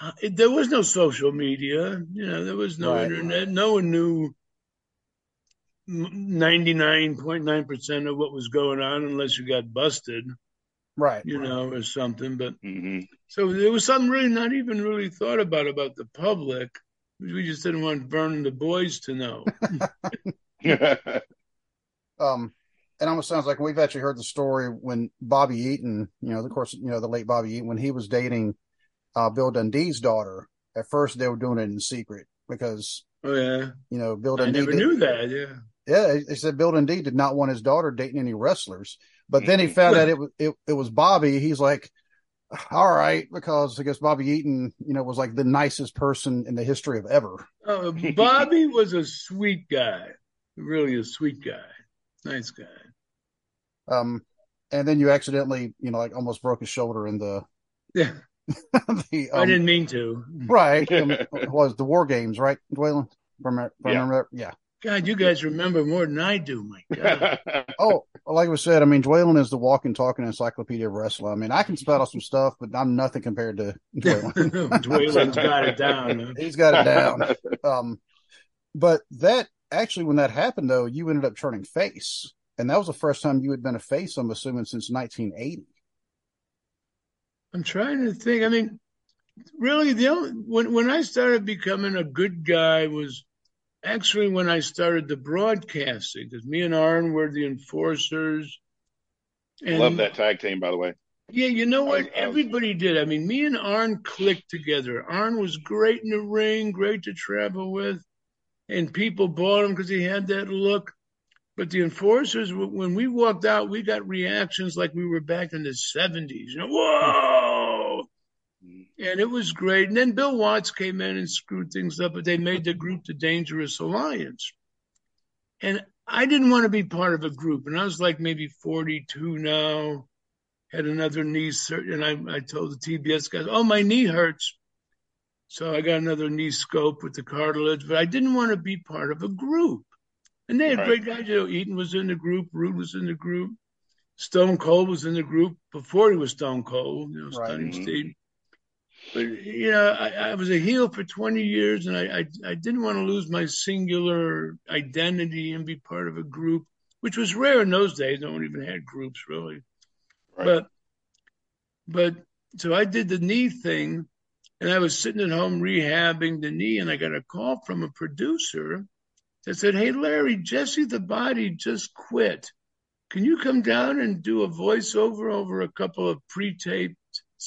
D: uh, there was no social media. You know, there was no
B: Right.
D: internet. No one knew ninety nine point nine percent of what was going on unless you got busted.
B: right?
D: You know, or something. But
C: hmm
D: so there was something really not even really thought about about the public. We just didn't want Verne and the boys to know. *laughs* *laughs*
B: um, it almost sounds like we've actually heard the story when Bobby Eaton, you know, of course, you know, the late Bobby Eaton, when he was dating uh, Bill Dundee's daughter. At first, they were doing it in secret because
D: Oh yeah,
B: you know Bill
D: I
B: Dundee.
D: never
B: did-
D: knew that. Yeah.
B: Yeah, they said Bill Dundee did not want his daughter dating any wrestlers, but then he found out it was it, it was Bobby. He's like, all right, because I guess Bobby Eaton, you know, was like the nicest person in the history of ever.
D: Oh, *laughs* Bobby was a sweet guy, really a sweet guy, nice guy.
B: Um, and then you accidentally, you know, like almost broke his shoulder in the *laughs*
D: Yeah, *laughs*
B: the
D: I
B: um,
D: didn't mean to.
B: right um, it was the War Games, right? Remember,
C: Yeah.
B: remember? Yeah.
D: God, you guys remember more than I do. My God. *laughs*
B: Oh, like we said, I mean, Dwaylen is the walking, talking encyclopedia of wrestling. I mean, I can spout out some stuff, but I'm nothing compared to *laughs* Dwaylen.
D: Dwaylen's *laughs* got it down. huh?
B: He's got it down. Um, but that actually, when that happened, though, you ended up turning face, and that was the first time you had been a face. I'm assuming since 1980.
D: I'm trying to think. I mean, really, the only when when I started becoming a good guy was actually when I started the broadcasting because me and Arn were the enforcers. And
C: Love that tag team, by the way.
D: Yeah, you know what?
C: I I
D: Everybody did. I mean, me and Arn clicked together. Arn was great in the ring, great to travel with, and people bought him because he had that look. But the enforcers, when we walked out, we got reactions like we were back in the 70s. You know, hmm. whoa! And it was great. And then Bill Watts came in and screwed things up, but they made the group the Dangerous Alliance. And I didn't want to be part of a group. And I was like maybe 42 now had another knee surgery, and I, I told the TBS guys, "Oh, my knee hurts," so I got another knee scope with the cartilage. But I didn't want to be part of a group, and they had
C: Right.
D: great guys. You know, Eaton was in the group, Rude was in the group, Stone Cold was in the group before he was Stone Cold. You know,
B: Right.
D: Stunning. Steve. But you know, I, I was a heel for 20 years, and I, I I didn't want to lose my singular identity and be part of a group, which was rare in those days. No one even had groups really.
C: Right.
D: But but so I did the knee thing and I was sitting at home rehabbing the knee and I got a call from a producer that said, Hey Larry, Jesse the body just quit. Can you come down and do a voiceover over a couple of pre-taped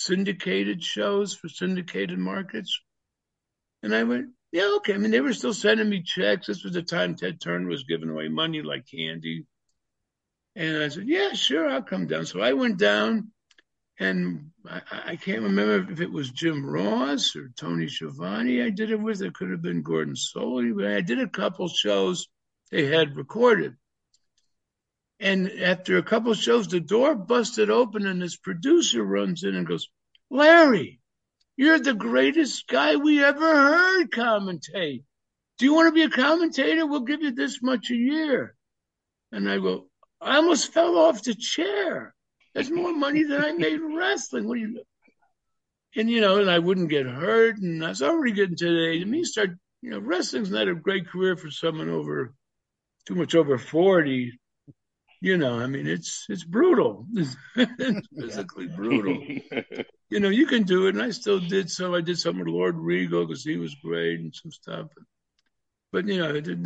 D: syndicated shows for syndicated markets? And I went, Yeah, okay. I mean, they were still sending me checks. This was the time Ted Turner was giving away money like candy. And I said, Yeah, sure, I'll come down. So I went down and I, I, can't remember if it was Jim Ross or Tony Schiavone I did it with. It could have been Gordon Solie, but I did a couple shows they had recorded. And after a couple of shows, the door busted open and this producer runs in and goes, Larry, you're the greatest guy we ever heard commentate. Do you want to be a commentator? We'll give you this much a year. And I go, I almost fell off the chair. That's more money than I made wrestling. What do you? And you know, and I wouldn't get hurt, and I was already getting to the age. I mean, start. You know, wrestling's not a great career for someone over too much over forty. You know, I mean, it's it's brutal. it's *laughs* physically brutal. *laughs* you know, you can do it, and I still did some. I did some with Lord Regal because he was great and some stuff. But you know, it, it,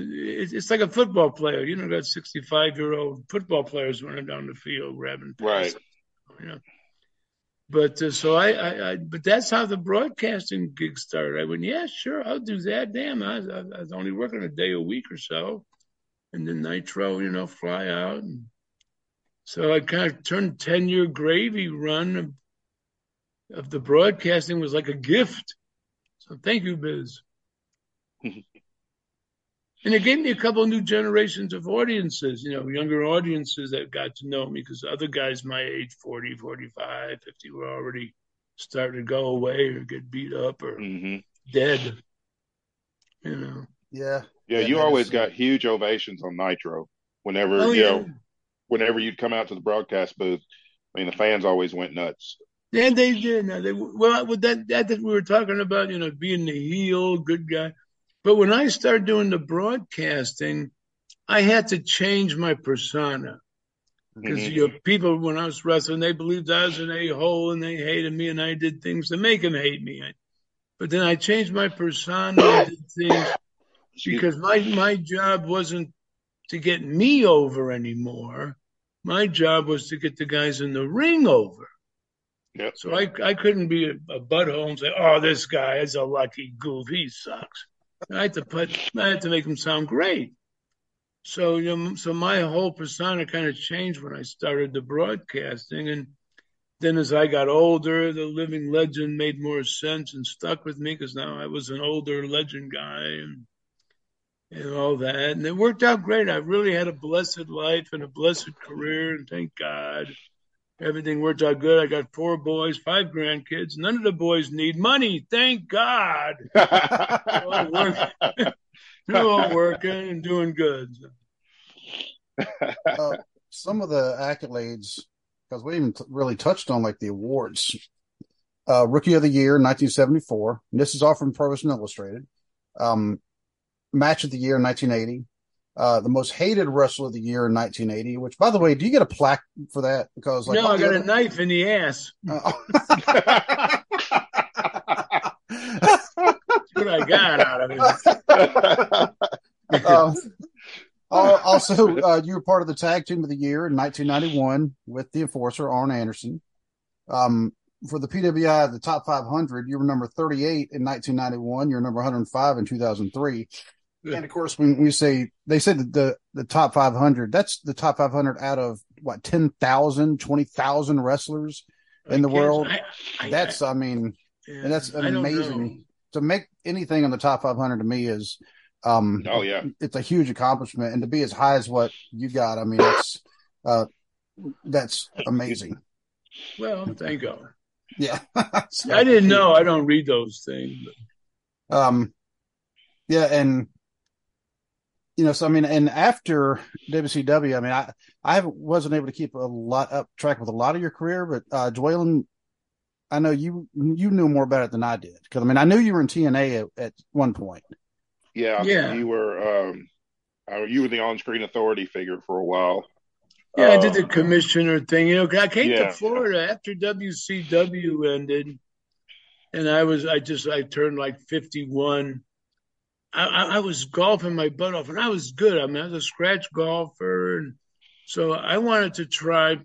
D: it's like a football player. You know, got sixty-five-year-old football players running down the field grabbing
C: passes. Right.
D: You know. But uh, so I, I, I, but that's how the broadcasting gig started. I went, yeah, sure, I'll do that. Damn, I, I, I was only working a day a week or so, and then Nitro, you know, fly out. And so I kind of turned ten year gravy run of, of the broadcasting was like a gift. So thank you, Biz. *laughs* And it gave me a couple of new generations of audiences, you know, younger audiences that got to know me because other guys my age, 40, 45, 50, were already starting to go away or get beat up or mm-hmm. dead, you know.
B: Yeah.
C: Yeah, you always got huge ovations on Nitro whenever, oh, you yeah. know, whenever you'd come out to the broadcast booth. I mean, the fans always went nuts.
D: Yeah, they did. Now they well, that, that that we were talking about, you know, being the heel, good guy. But when I started doing the broadcasting, I had to change my persona because mm-hmm. you know, people when I was wrestling, they believed I was an a hole and they hated me, and I did things to make them hate me. But then I changed my persona and did things because my my job wasn't to get me over anymore. My job was to get the guys in the ring over.
C: Yep.
D: So I I couldn't be a, a butthole and say, "Oh, this guy is a lucky goof. He sucks." I had to put, I had to make him sound great. So, you know, so my whole persona kind of changed when I started the broadcasting. And then as I got older, the living legend made more sense and stuck with me because now I was an older legend guy and, and all that. And it worked out great. I really had a blessed life and a blessed career. And thank God everything worked out good. I got four boys, five grandkids. None of the boys need money. Thank God. *laughs* They're, all working, *laughs* They're all working and doing good. *laughs*
B: Uh, some of the accolades, because we even t- really touched on like the awards. Uh, Rookie of the Year, 1974. this is all from Pro Wrestling Illustrated. Um, Match of the Year, in 1980 uh, the most hated wrestler of the year in 1980. Which, by the way, do you get a plaque for that? Because like,
D: no, I got a knife in the ass. *laughs* Uh, what I got out of
B: it. *laughs* uh, also, uh, you were part of the tag team of the year in 1991 with the enforcer Arn Anderson. Um, for the PWI, the top 500, you were number 38 in 1991. You're number 105 in 2003. And of course, when we say they said the the top 500, that's the top 500 out of what 10,000, 20,000 wrestlers in the world. I, I, that's, I, mean, yeah, and that's an amazing to make anything on the top 500 to me is, um,
C: oh yeah,
B: it's a huge accomplishment, and to be as high as what you got, I mean, that's uh, that's amazing.
D: Well, thank God.
B: Yeah,
D: so, *laughs* I didn't know. I don't read those things.
B: But... Um, yeah, and you know, so I mean, and after WCW, I mean, I I wasn't able to keep a lot up track with a lot of your career, but uh Dwaylen, I know you you knew more about it than I did because I mean, I knew you were in TNA at, at one point.
C: Yeah, yeah, you were um, uh, you were the on-screen authority figure for a while.
D: Yeah, uh, I did the um, commissioner thing. You know, I came yeah. to Florida after WCW ended, and I was I just I turned like fifty-one I, I, was golfing my butt off, and I was good. I mean, I was a scratch golfer, and so I wanted to try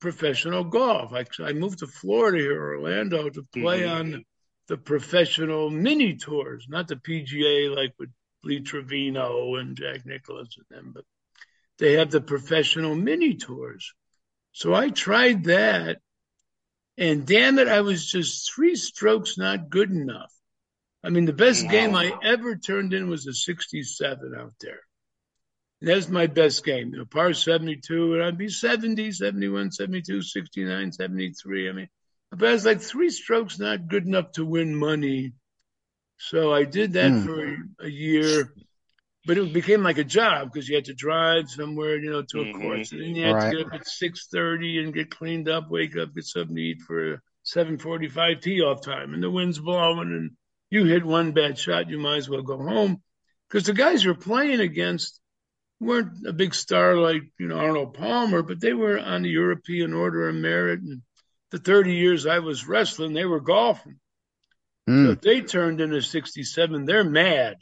D: professional golf. I, I moved to Florida here, Orlando, to play mm-hmm. on the professional mini tours, not the PGA like with Lee Trevino and Jack Nicklaus and them, but they have the professional mini tours. So I tried that, And damn it, I was just three strokes not good enough. I mean, the best game I ever turned in was a 67 out there. That's my best game. You know, par 72, and I'd be 70, 71, 72, 69, 73. I mean, but I was like three strokes not good enough to win money. So I did that
B: Hmm.
D: for a, year, but it became like a job because you had to drive somewhere, you know, to a
C: Mhm.
D: course, and then you had
B: Right.
D: to get up at six thirty and get cleaned up, wake up, get something to eat for seven forty-five tee off time, and the wind's blowing, and you hit one bad shot, you might as well go home because the guys you're playing against weren't a big star like you know Arnold Palmer, but they were on the European Order of Merit, and the thirty years I was wrestling, they were golfing. So
B: Mm.
D: if they turned into 67, they're mad.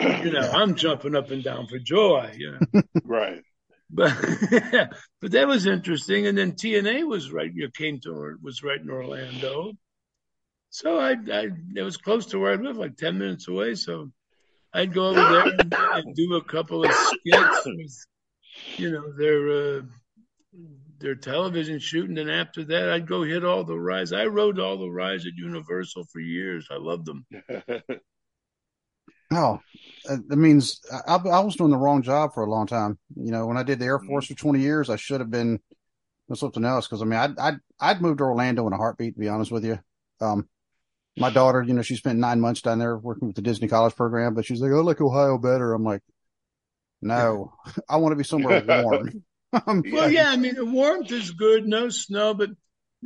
D: You know, I'm jumping up and down for joy. You know, *laughs*
C: Right.
D: but *laughs* but that was interesting. And then TNA was right. You came to was right in Orlando, so I I it was close to where I live, like 10 minutes away. So I'd go over there and, and do a couple of skits with, you know, their uh, their television shooting. And after that, I'd go hit all the rides. I rode all the rides at Universal for years. I loved them. *laughs*
B: Oh, that means I, I was doing the wrong job for a long time. You know, when I did the Air Force for 20 years, I should have been something else. Because I mean, I'd, I'd I'd moved to Orlando in a heartbeat. To be honest with you, um, my daughter, you know, she spent nine months down there working with the Disney College program, but she's like, I like Ohio better. I'm like, no, *laughs* I want to be somewhere warm. *laughs* Um,
D: Well, yeah, I mean, the warmth is good, no snow, but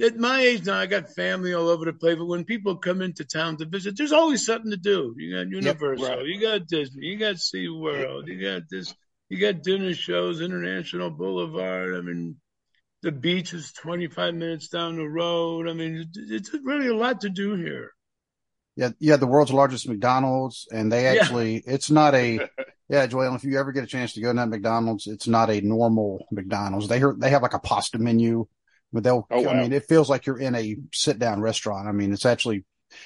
D: at my age now, I got family all over the place. But when people come into town to visit, there's always something to do. You got Universal,
C: right.
D: you got Disney, you got SeaWorld, you got this, you got dinner shows, International Boulevard. I mean, the beach is 25 minutes down the road. I mean, it's really a lot to do here.
B: Yeah, yeah, the world's largest McDonald's, and they
D: Yeah.
B: actually, it's not a, *laughs* yeah, Joel, if you ever get a chance to go to that McDonald's, it's not a normal McDonald's. They they have like a pasta menu, but they'll,
C: Oh,
B: I
C: wow.
B: mean, it feels like you're in a sit down restaurant. I mean, it's actually,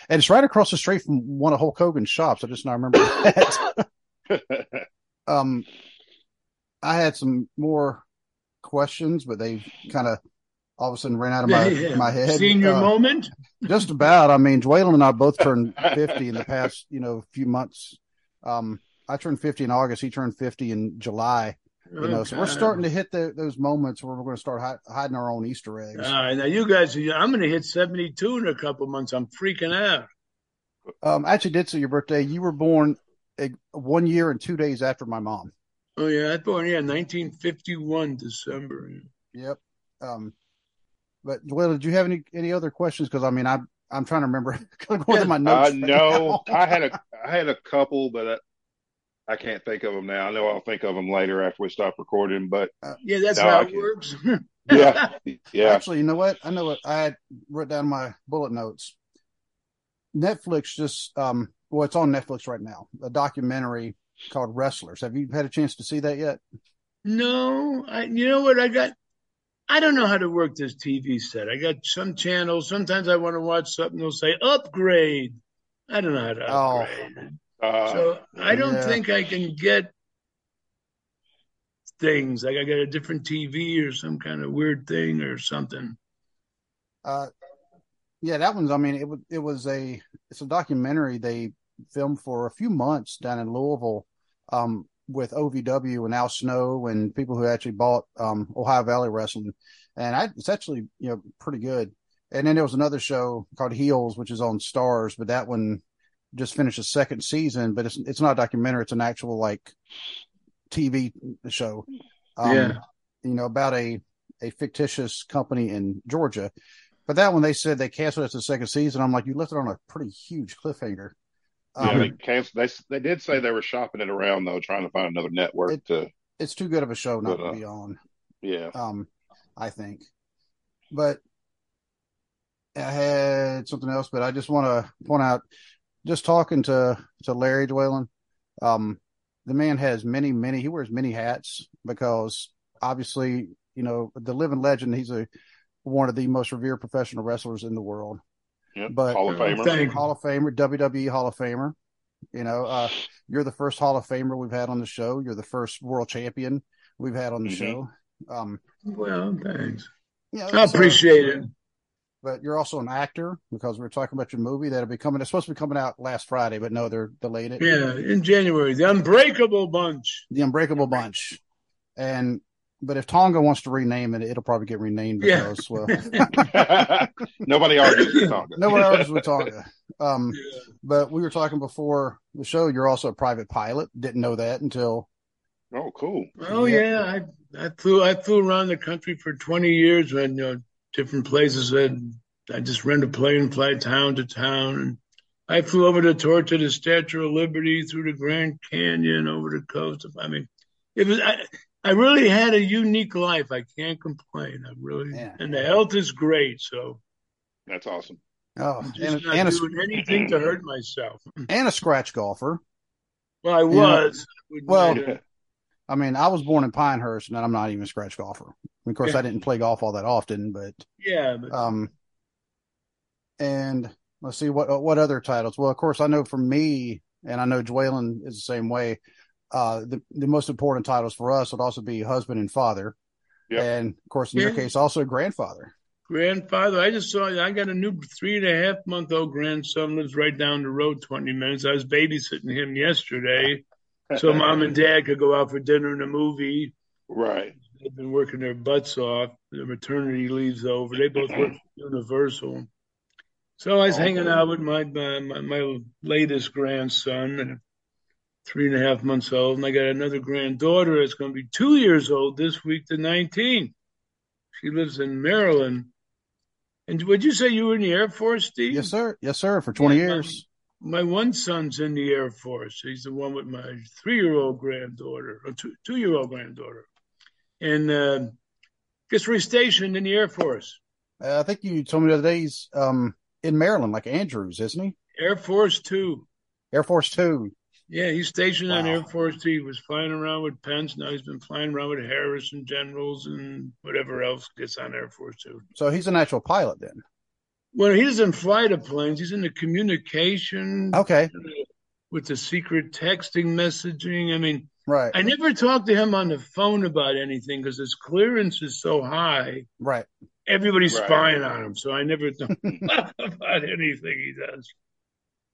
B: and it's right across the street from one of Hulk Hogan's shops. I just now remember *laughs* that. *laughs* um, I had some more questions, but they kind of all of a sudden ran out of my, *laughs*
D: Yeah.
B: my head.
D: Senior
B: Uh,
D: moment. *laughs*
B: just about. I mean, Dwaylen and I both turned 50 in the past, you know, few months. Um, I turned 50 in August. He turned 50 in July. You know, so we're starting to hit the, those moments where we're going to start hi- hiding our own Easter eggs.
D: All right, now you guys, I'm going to hit 72 in a couple months. I'm freaking out.
B: Um, I actually did see your birthday. You were born a, one year and two days after my mom.
D: Oh yeah, I was born yeah, 1951 December.
B: Yep. Um, but Dwaylen, did you have any any other questions? Because I mean, I'm I'm trying to remember. *laughs* going through my
C: Uh,
B: right
C: no,
B: now.
C: I had a I had a couple, but I, I can't think of them now. I know I'll think of them later after we stop recording. But
D: Yeah, that's
C: No,
D: how
C: I
D: it
C: can't.
D: works. *laughs*
C: yeah, yeah,
B: Actually, you know what? I know what I had wrote down my bullet notes. Netflix just um well, it's on Netflix right now. A documentary called Wrestlers. Have you had a chance to see that yet?
D: no, I you know what I got I don't know how to work this TV set. I got some channels. Sometimes I want to watch something. They'll say upgrade. I don't know how to
B: Oh.
D: upgrade.
C: uh,
D: so I don't
B: yeah.
D: think I can get things like I got a different TV or some kind of weird thing or something.
B: Uh yeah, that one's I mean it was it was a it's a documentary they filmed for a few months down in Louisville um with OVW and Al Snow and people who actually bought um Ohio Valley Wrestling. And I it's actually, you know, pretty good. And then there was another show called Heels, which is on Starz, but that one just finished a second season, but it's it's not a documentary, it's an actual like TV show. Um,
D: Yeah.
B: you know, about a a fictitious company in Georgia. But that one they said they canceled it to the second season. I'm like, you left it on a pretty huge cliffhanger.
C: Yeah,
B: Um,
C: they canceled. They they did say they were shopping it around though, trying to find another network
B: It-
C: to.
B: it's too good of a show not to be on.
C: Yeah,
B: Um, I think. But I had something else, but I just want to point out, just talking to to Larry Dwaylen, um, the man has many, many. He wears many hats because obviously, you know, the living legend. He's a one of the most revered professional wrestlers in the world.
C: Yep.
B: But-
C: Hall of Famer.
D: thank-
B: Hall of Famer, WWE Hall of Famer. You know, uh, you're the first Hall of Famer we've had on the show. You're the first world champion we've had on the
C: Mhm.
B: show. Um,
D: Well, thanks.
B: yeah,
D: I
B: so-
D: appreciate it.
B: but you're also an actor because we were talking about your movie that'll be coming. It's supposed to be coming out last Friday, but no, they're delayed it.
D: Yeah, in January, the Unbreakable Bunch.
B: The Unbreakable Bunch, and but if Tonga wants to rename it, it'll probably get renamed
D: Yeah.
B: because well, *laughs*
C: Nobody argues with Tonga. *laughs*
B: nobody argues with Tonga. *laughs* Um,
D: Yeah.
B: but we were talking before the show. You're also a private pilot. Didn't know that until
C: Oh, cool.
D: Oh yeah, I I flew I flew around the country for 20 years when you know different places. And I just rent a plane, and fly town to town, and I flew over the torch to the Statue of Liberty, through the Grand Canyon, over the coast. I mean, it was I. I really had a unique life. I can't complain. I really,
B: Yeah.
D: and the health is great. So
C: That's awesome.
B: oh,
D: I'm
B: and,
D: not
B: and, a,
D: anything to hurt myself. *clears throat*
B: and a scratch golfer.
D: Well, I was.
B: Well,
C: Yeah.
B: I mean, I was born in Pinehurst, and I'm not even a scratch golfer. Of course,
D: Yeah.
B: I didn't play golf all that often, but
D: yeah, but
B: um, and let's see what what other titles. Well, of course, I know for me, and I know Dwaylen is the same way. Uh, the the most important titles for us would also be husband and father,
C: Yep.
B: and of course, in your
D: Yeah.
B: case, also grandfather.
D: grandfather. I just saw. I got a new three and a half month old grandson lives right down the road, twenty minutes. I was babysitting him yesterday, *laughs* so mom and dad could go out for dinner and a movie.
C: Right.
D: They've been working their butts off. The maternity leave's over. They both work for Universal. So I was
C: Oh,
D: hanging out with my, my my my latest grandson, three and a half months old, and I got another granddaughter that's going to be two years old this week, the 19th. She lives in Maryland. And would you say you were in the Air Force, Steve?
B: Yes, sir. Yes, sir. For twenty
D: Yeah,
B: years.
D: My one son's in the Air Force. He's the one with my three-year-old granddaughter, or two, two-year-old granddaughter, and uh, gets restationed in the Air Force.
B: Uh, I think you told me the other day he's um in Maryland, like Andrews, isn't he?
D: Air Force Two.
B: Air Force Two.
D: Yeah, he's stationed on Air Force Two. He was flying around with Pence. Now he's been flying around with Harris and generals and whatever else gets on Air Force Two.
B: So he's an actual pilot then.
D: Well, he doesn't fly the planes. He's in the communication
B: Okay,
D: with the secret texting messaging. I mean,
B: right,
D: I never talked to him on the phone about anything because his clearance is so high.
B: right.
D: Everybody's
C: Right.
D: spying on him, so I never *laughs* talk about anything he does.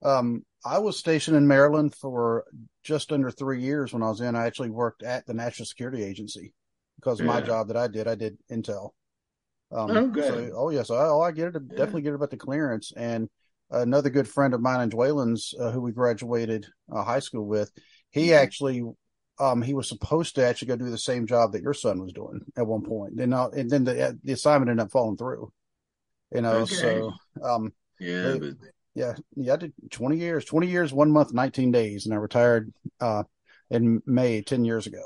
B: Um, I was stationed in Maryland for just under three years when I was in. I actually worked at the National Security Agency because of my job that I did. I did intel. Um,
D: Oh, good.
B: So, oh yes, I, oh, I get it. Definitely get it about the clearance. And another good friend of mine in Dwaylen's, uh, who we graduated uh, high school with, he
D: Mm-hmm.
B: actually, um, he was supposed to actually go do the same job that your son was doing at one point. And, uh, and then the the assignment ended up falling through. You know,
D: Okay.
B: so um,
D: Yeah, but
B: yeah, yeah, I did 20 years, 20 years, one month, 19 days, and I retired uh, in May 10 years ago.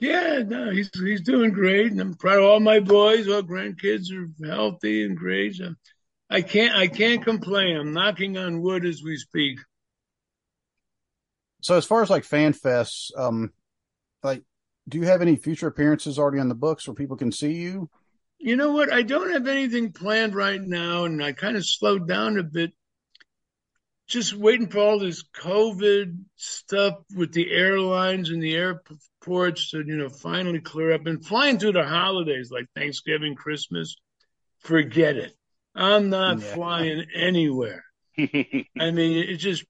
D: yeah, no, he's he's doing great, and I'm proud of all my boys. All grandkids are healthy and great. So I can't I can't complain. I'm knocking on wood as we speak.
B: So, as far as like fan fests, um, like, do you have any future appearances already on the books where people can see you?
D: You know what? I don't have anything planned right now, and I kind of slowed down a bit. Just waiting for all this COVID stuff with the airlines and the airports to, you know, finally clear up. And flying through the holidays like Thanksgiving, Christmas, forget it. I'm not
B: Yeah.
D: flying anywhere. *laughs* I mean, it's just,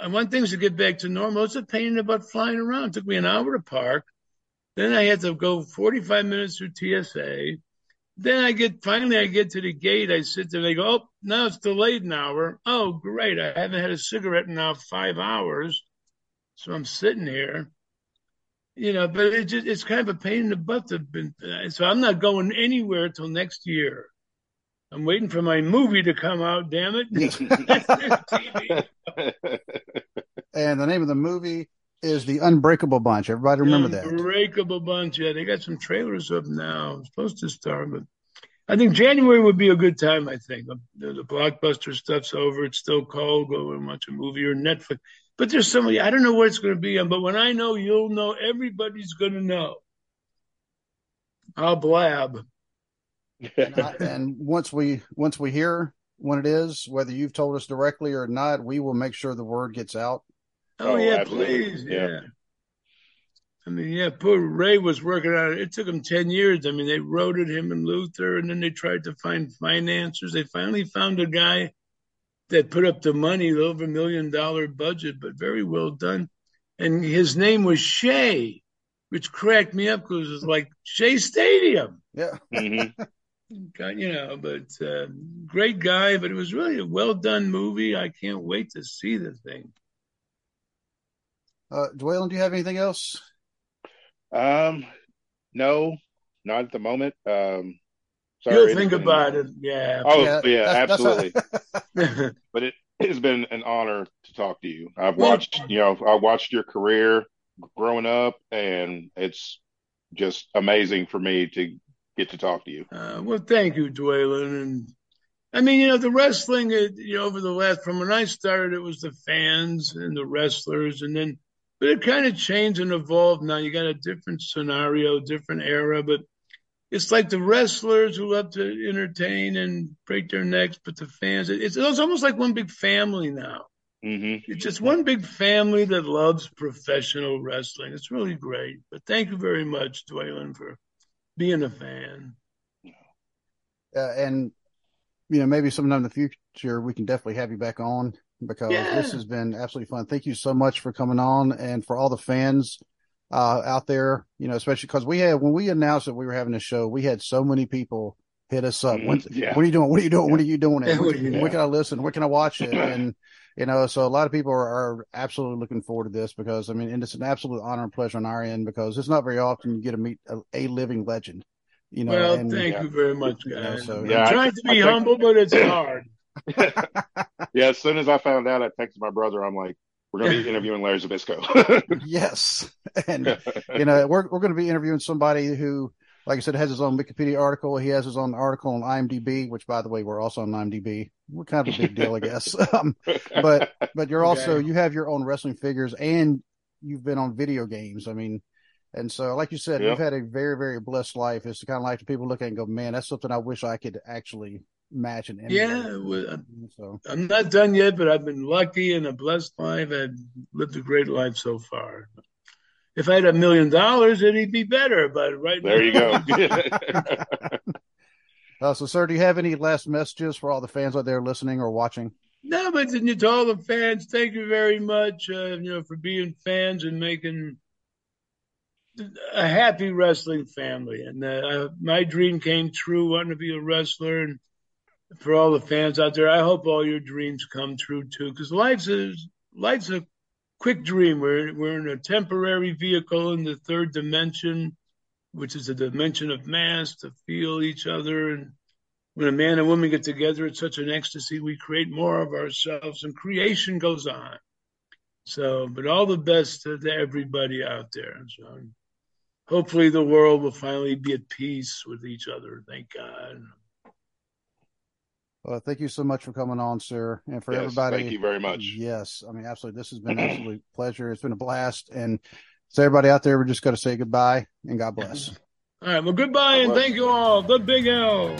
D: I want things to get back to normal. It's a pain in the butt flying around. It took me an hour to park. Then I had to go 45 minutes through TSA. Then I get, finally, I get to the gate. I sit there. They go, oh, now it's delayed an hour. Oh, great. I haven't had a cigarette in now five hours. So I'm sitting here, you know, but it just, it's kind of a pain in the butt. To been, uh, so I'm not going anywhere till next year. I'm waiting for my movie to come out, damn it. *laughs* *laughs* *laughs*
B: And the name of the movie is The Unbreakable Bunch. Everybody remember that.
D: Unbreakable bunch. Yeah, they got some trailers up now. I'm supposed to start, but I think January would be a good time. I think the, the blockbuster stuff's over. It's still cold. Go and watch a movie or Netflix. But there's somebody I don't know what it's going to be on. But when I know, you'll know. Everybody's going to know. I'll blab. *laughs*
B: And, I- and once we once we hear when it is, whether you've told us directly or not, we will make sure the word gets out.
D: Oh,
C: Oh,
D: yeah,
C: absolutely.
D: please.
C: Yeah.
D: Yeah. I mean, yeah, poor Ray was working on it. It took him 10 years. I mean, they wrote it, him and Luther, and then they tried to find financiers. They finally found a guy that put up the money, the over a million dollar budget, but very well done. And his name was Shea, which cracked me up because it was like Shea Stadium.
B: Yeah.
C: Mm-hmm. *laughs*
D: you know, but uh, great guy. But it was really a well done movie. I can't wait to see the thing.
B: Uh, Dwaylen, do you have anything else?
C: Um, no, not at the moment. Um, sorry,
D: You'll think
C: been-
D: about it. Yeah.
C: Oh yeah,
B: that's- that's
C: absolutely.
B: how- *laughs*
C: but it has been an honor to talk to you. I've watched, you know, I watched your career growing up, and it's just amazing for me to get to talk to you.
D: Uh, well, thank you, Dwaylen. And I mean, you know, the wrestling, uh, you know, over the last, from when I started, it was the fans and the wrestlers. And then, but it kind of changed and evolved. Now you got a different scenario, different era. But it's like the wrestlers who love to entertain and break their necks, but the fans, it's, it's almost like one big family now.
C: hmm
D: It's just one big family that loves professional wrestling. It's really great. But thank you very much, Dwaylen, for being a fan.
B: uh, and you know maybe sometime in the future we can definitely have you back on because
D: Yeah.
B: this has been absolutely fun. Thank you so much for coming on and for all the fans uh, out there. You know, especially because we had when we announced that we were having a show, we had so many people hit us up.
C: Mhm.
B: When,
C: Yeah.
B: What are you doing? What are you doing? What are you doing it? *laughs*
D: Yeah,
B: Where,
D: what
B: where can I listen? Where can I watch it? *clears throat* And you know, so a lot of people are, are absolutely looking forward to this because I mean, and it's an absolute honor and pleasure on our end because it's not very often you get to meet a, a living legend. You know,
D: well,
B: and,
D: thank
C: yeah.
D: you very much,
B: You know,
D: guys.
B: so-
D: I'm
C: Yeah, I-
D: trying to
C: I
D: be
C: think-
D: humble, but it's *clears throat* hard. *laughs*
C: yeah, as soon as I found out, I texted my brother. I'm like, "We're going to be *laughs* interviewing Larry Zbyszko." *laughs*
B: yes, and you know we're we're going to be interviewing somebody who, like I said, has his own Wikipedia article. He has his own article on IMDb, which, by the way, we're also on IMDb. We're kind of a big deal, I guess. um, but but you're also
D: Okay.
B: you have your own wrestling figures, and you've been on video games. I mean. And so, like you said,
C: Yeah.
B: you've had a very, very blessed life. It's the kind of life that people look at and go, "Man, that's something I wish I could actually match and emulate."
D: Yeah, well,
B: So,
D: I'm not done yet, but I've been lucky and a blessed life. I've lived a great life so far. If I had a million dollars, it'd be better. But right
C: there you go. *laughs* *laughs*
B: uh, so, sir, do you have any last messages for all the fans out there listening or watching?
D: No, but to to all the fans, thank you very much. Uh, you know, for being fans and making a happy wrestling family. And uh, my dream came true, wanting to be a wrestler. And for all the fans out there, I hope all your dreams come true too. Because life's a life's a quick dream. We're we're in a temporary vehicle in the third dimension, which is a dimension of mass to feel each other and when a man and woman get together, it's such an ecstasy. We create more of ourselves, and creation goes on. So, but all the best to, to everybody out there. So, hopefully, the world will finally be at peace with each other. Thank God.
B: Well, thank you so much for coming on, sir, and for
C: Yes,
B: everybody.
C: thank you very much.
B: Yes, I mean, absolutely. This has been an *clears throat* absolute pleasure. It's been a blast, and so everybody out there, we're just going to say goodbye and God bless.
D: All right. Well, goodbye and
C: bless.
D: thank you all. The Big L.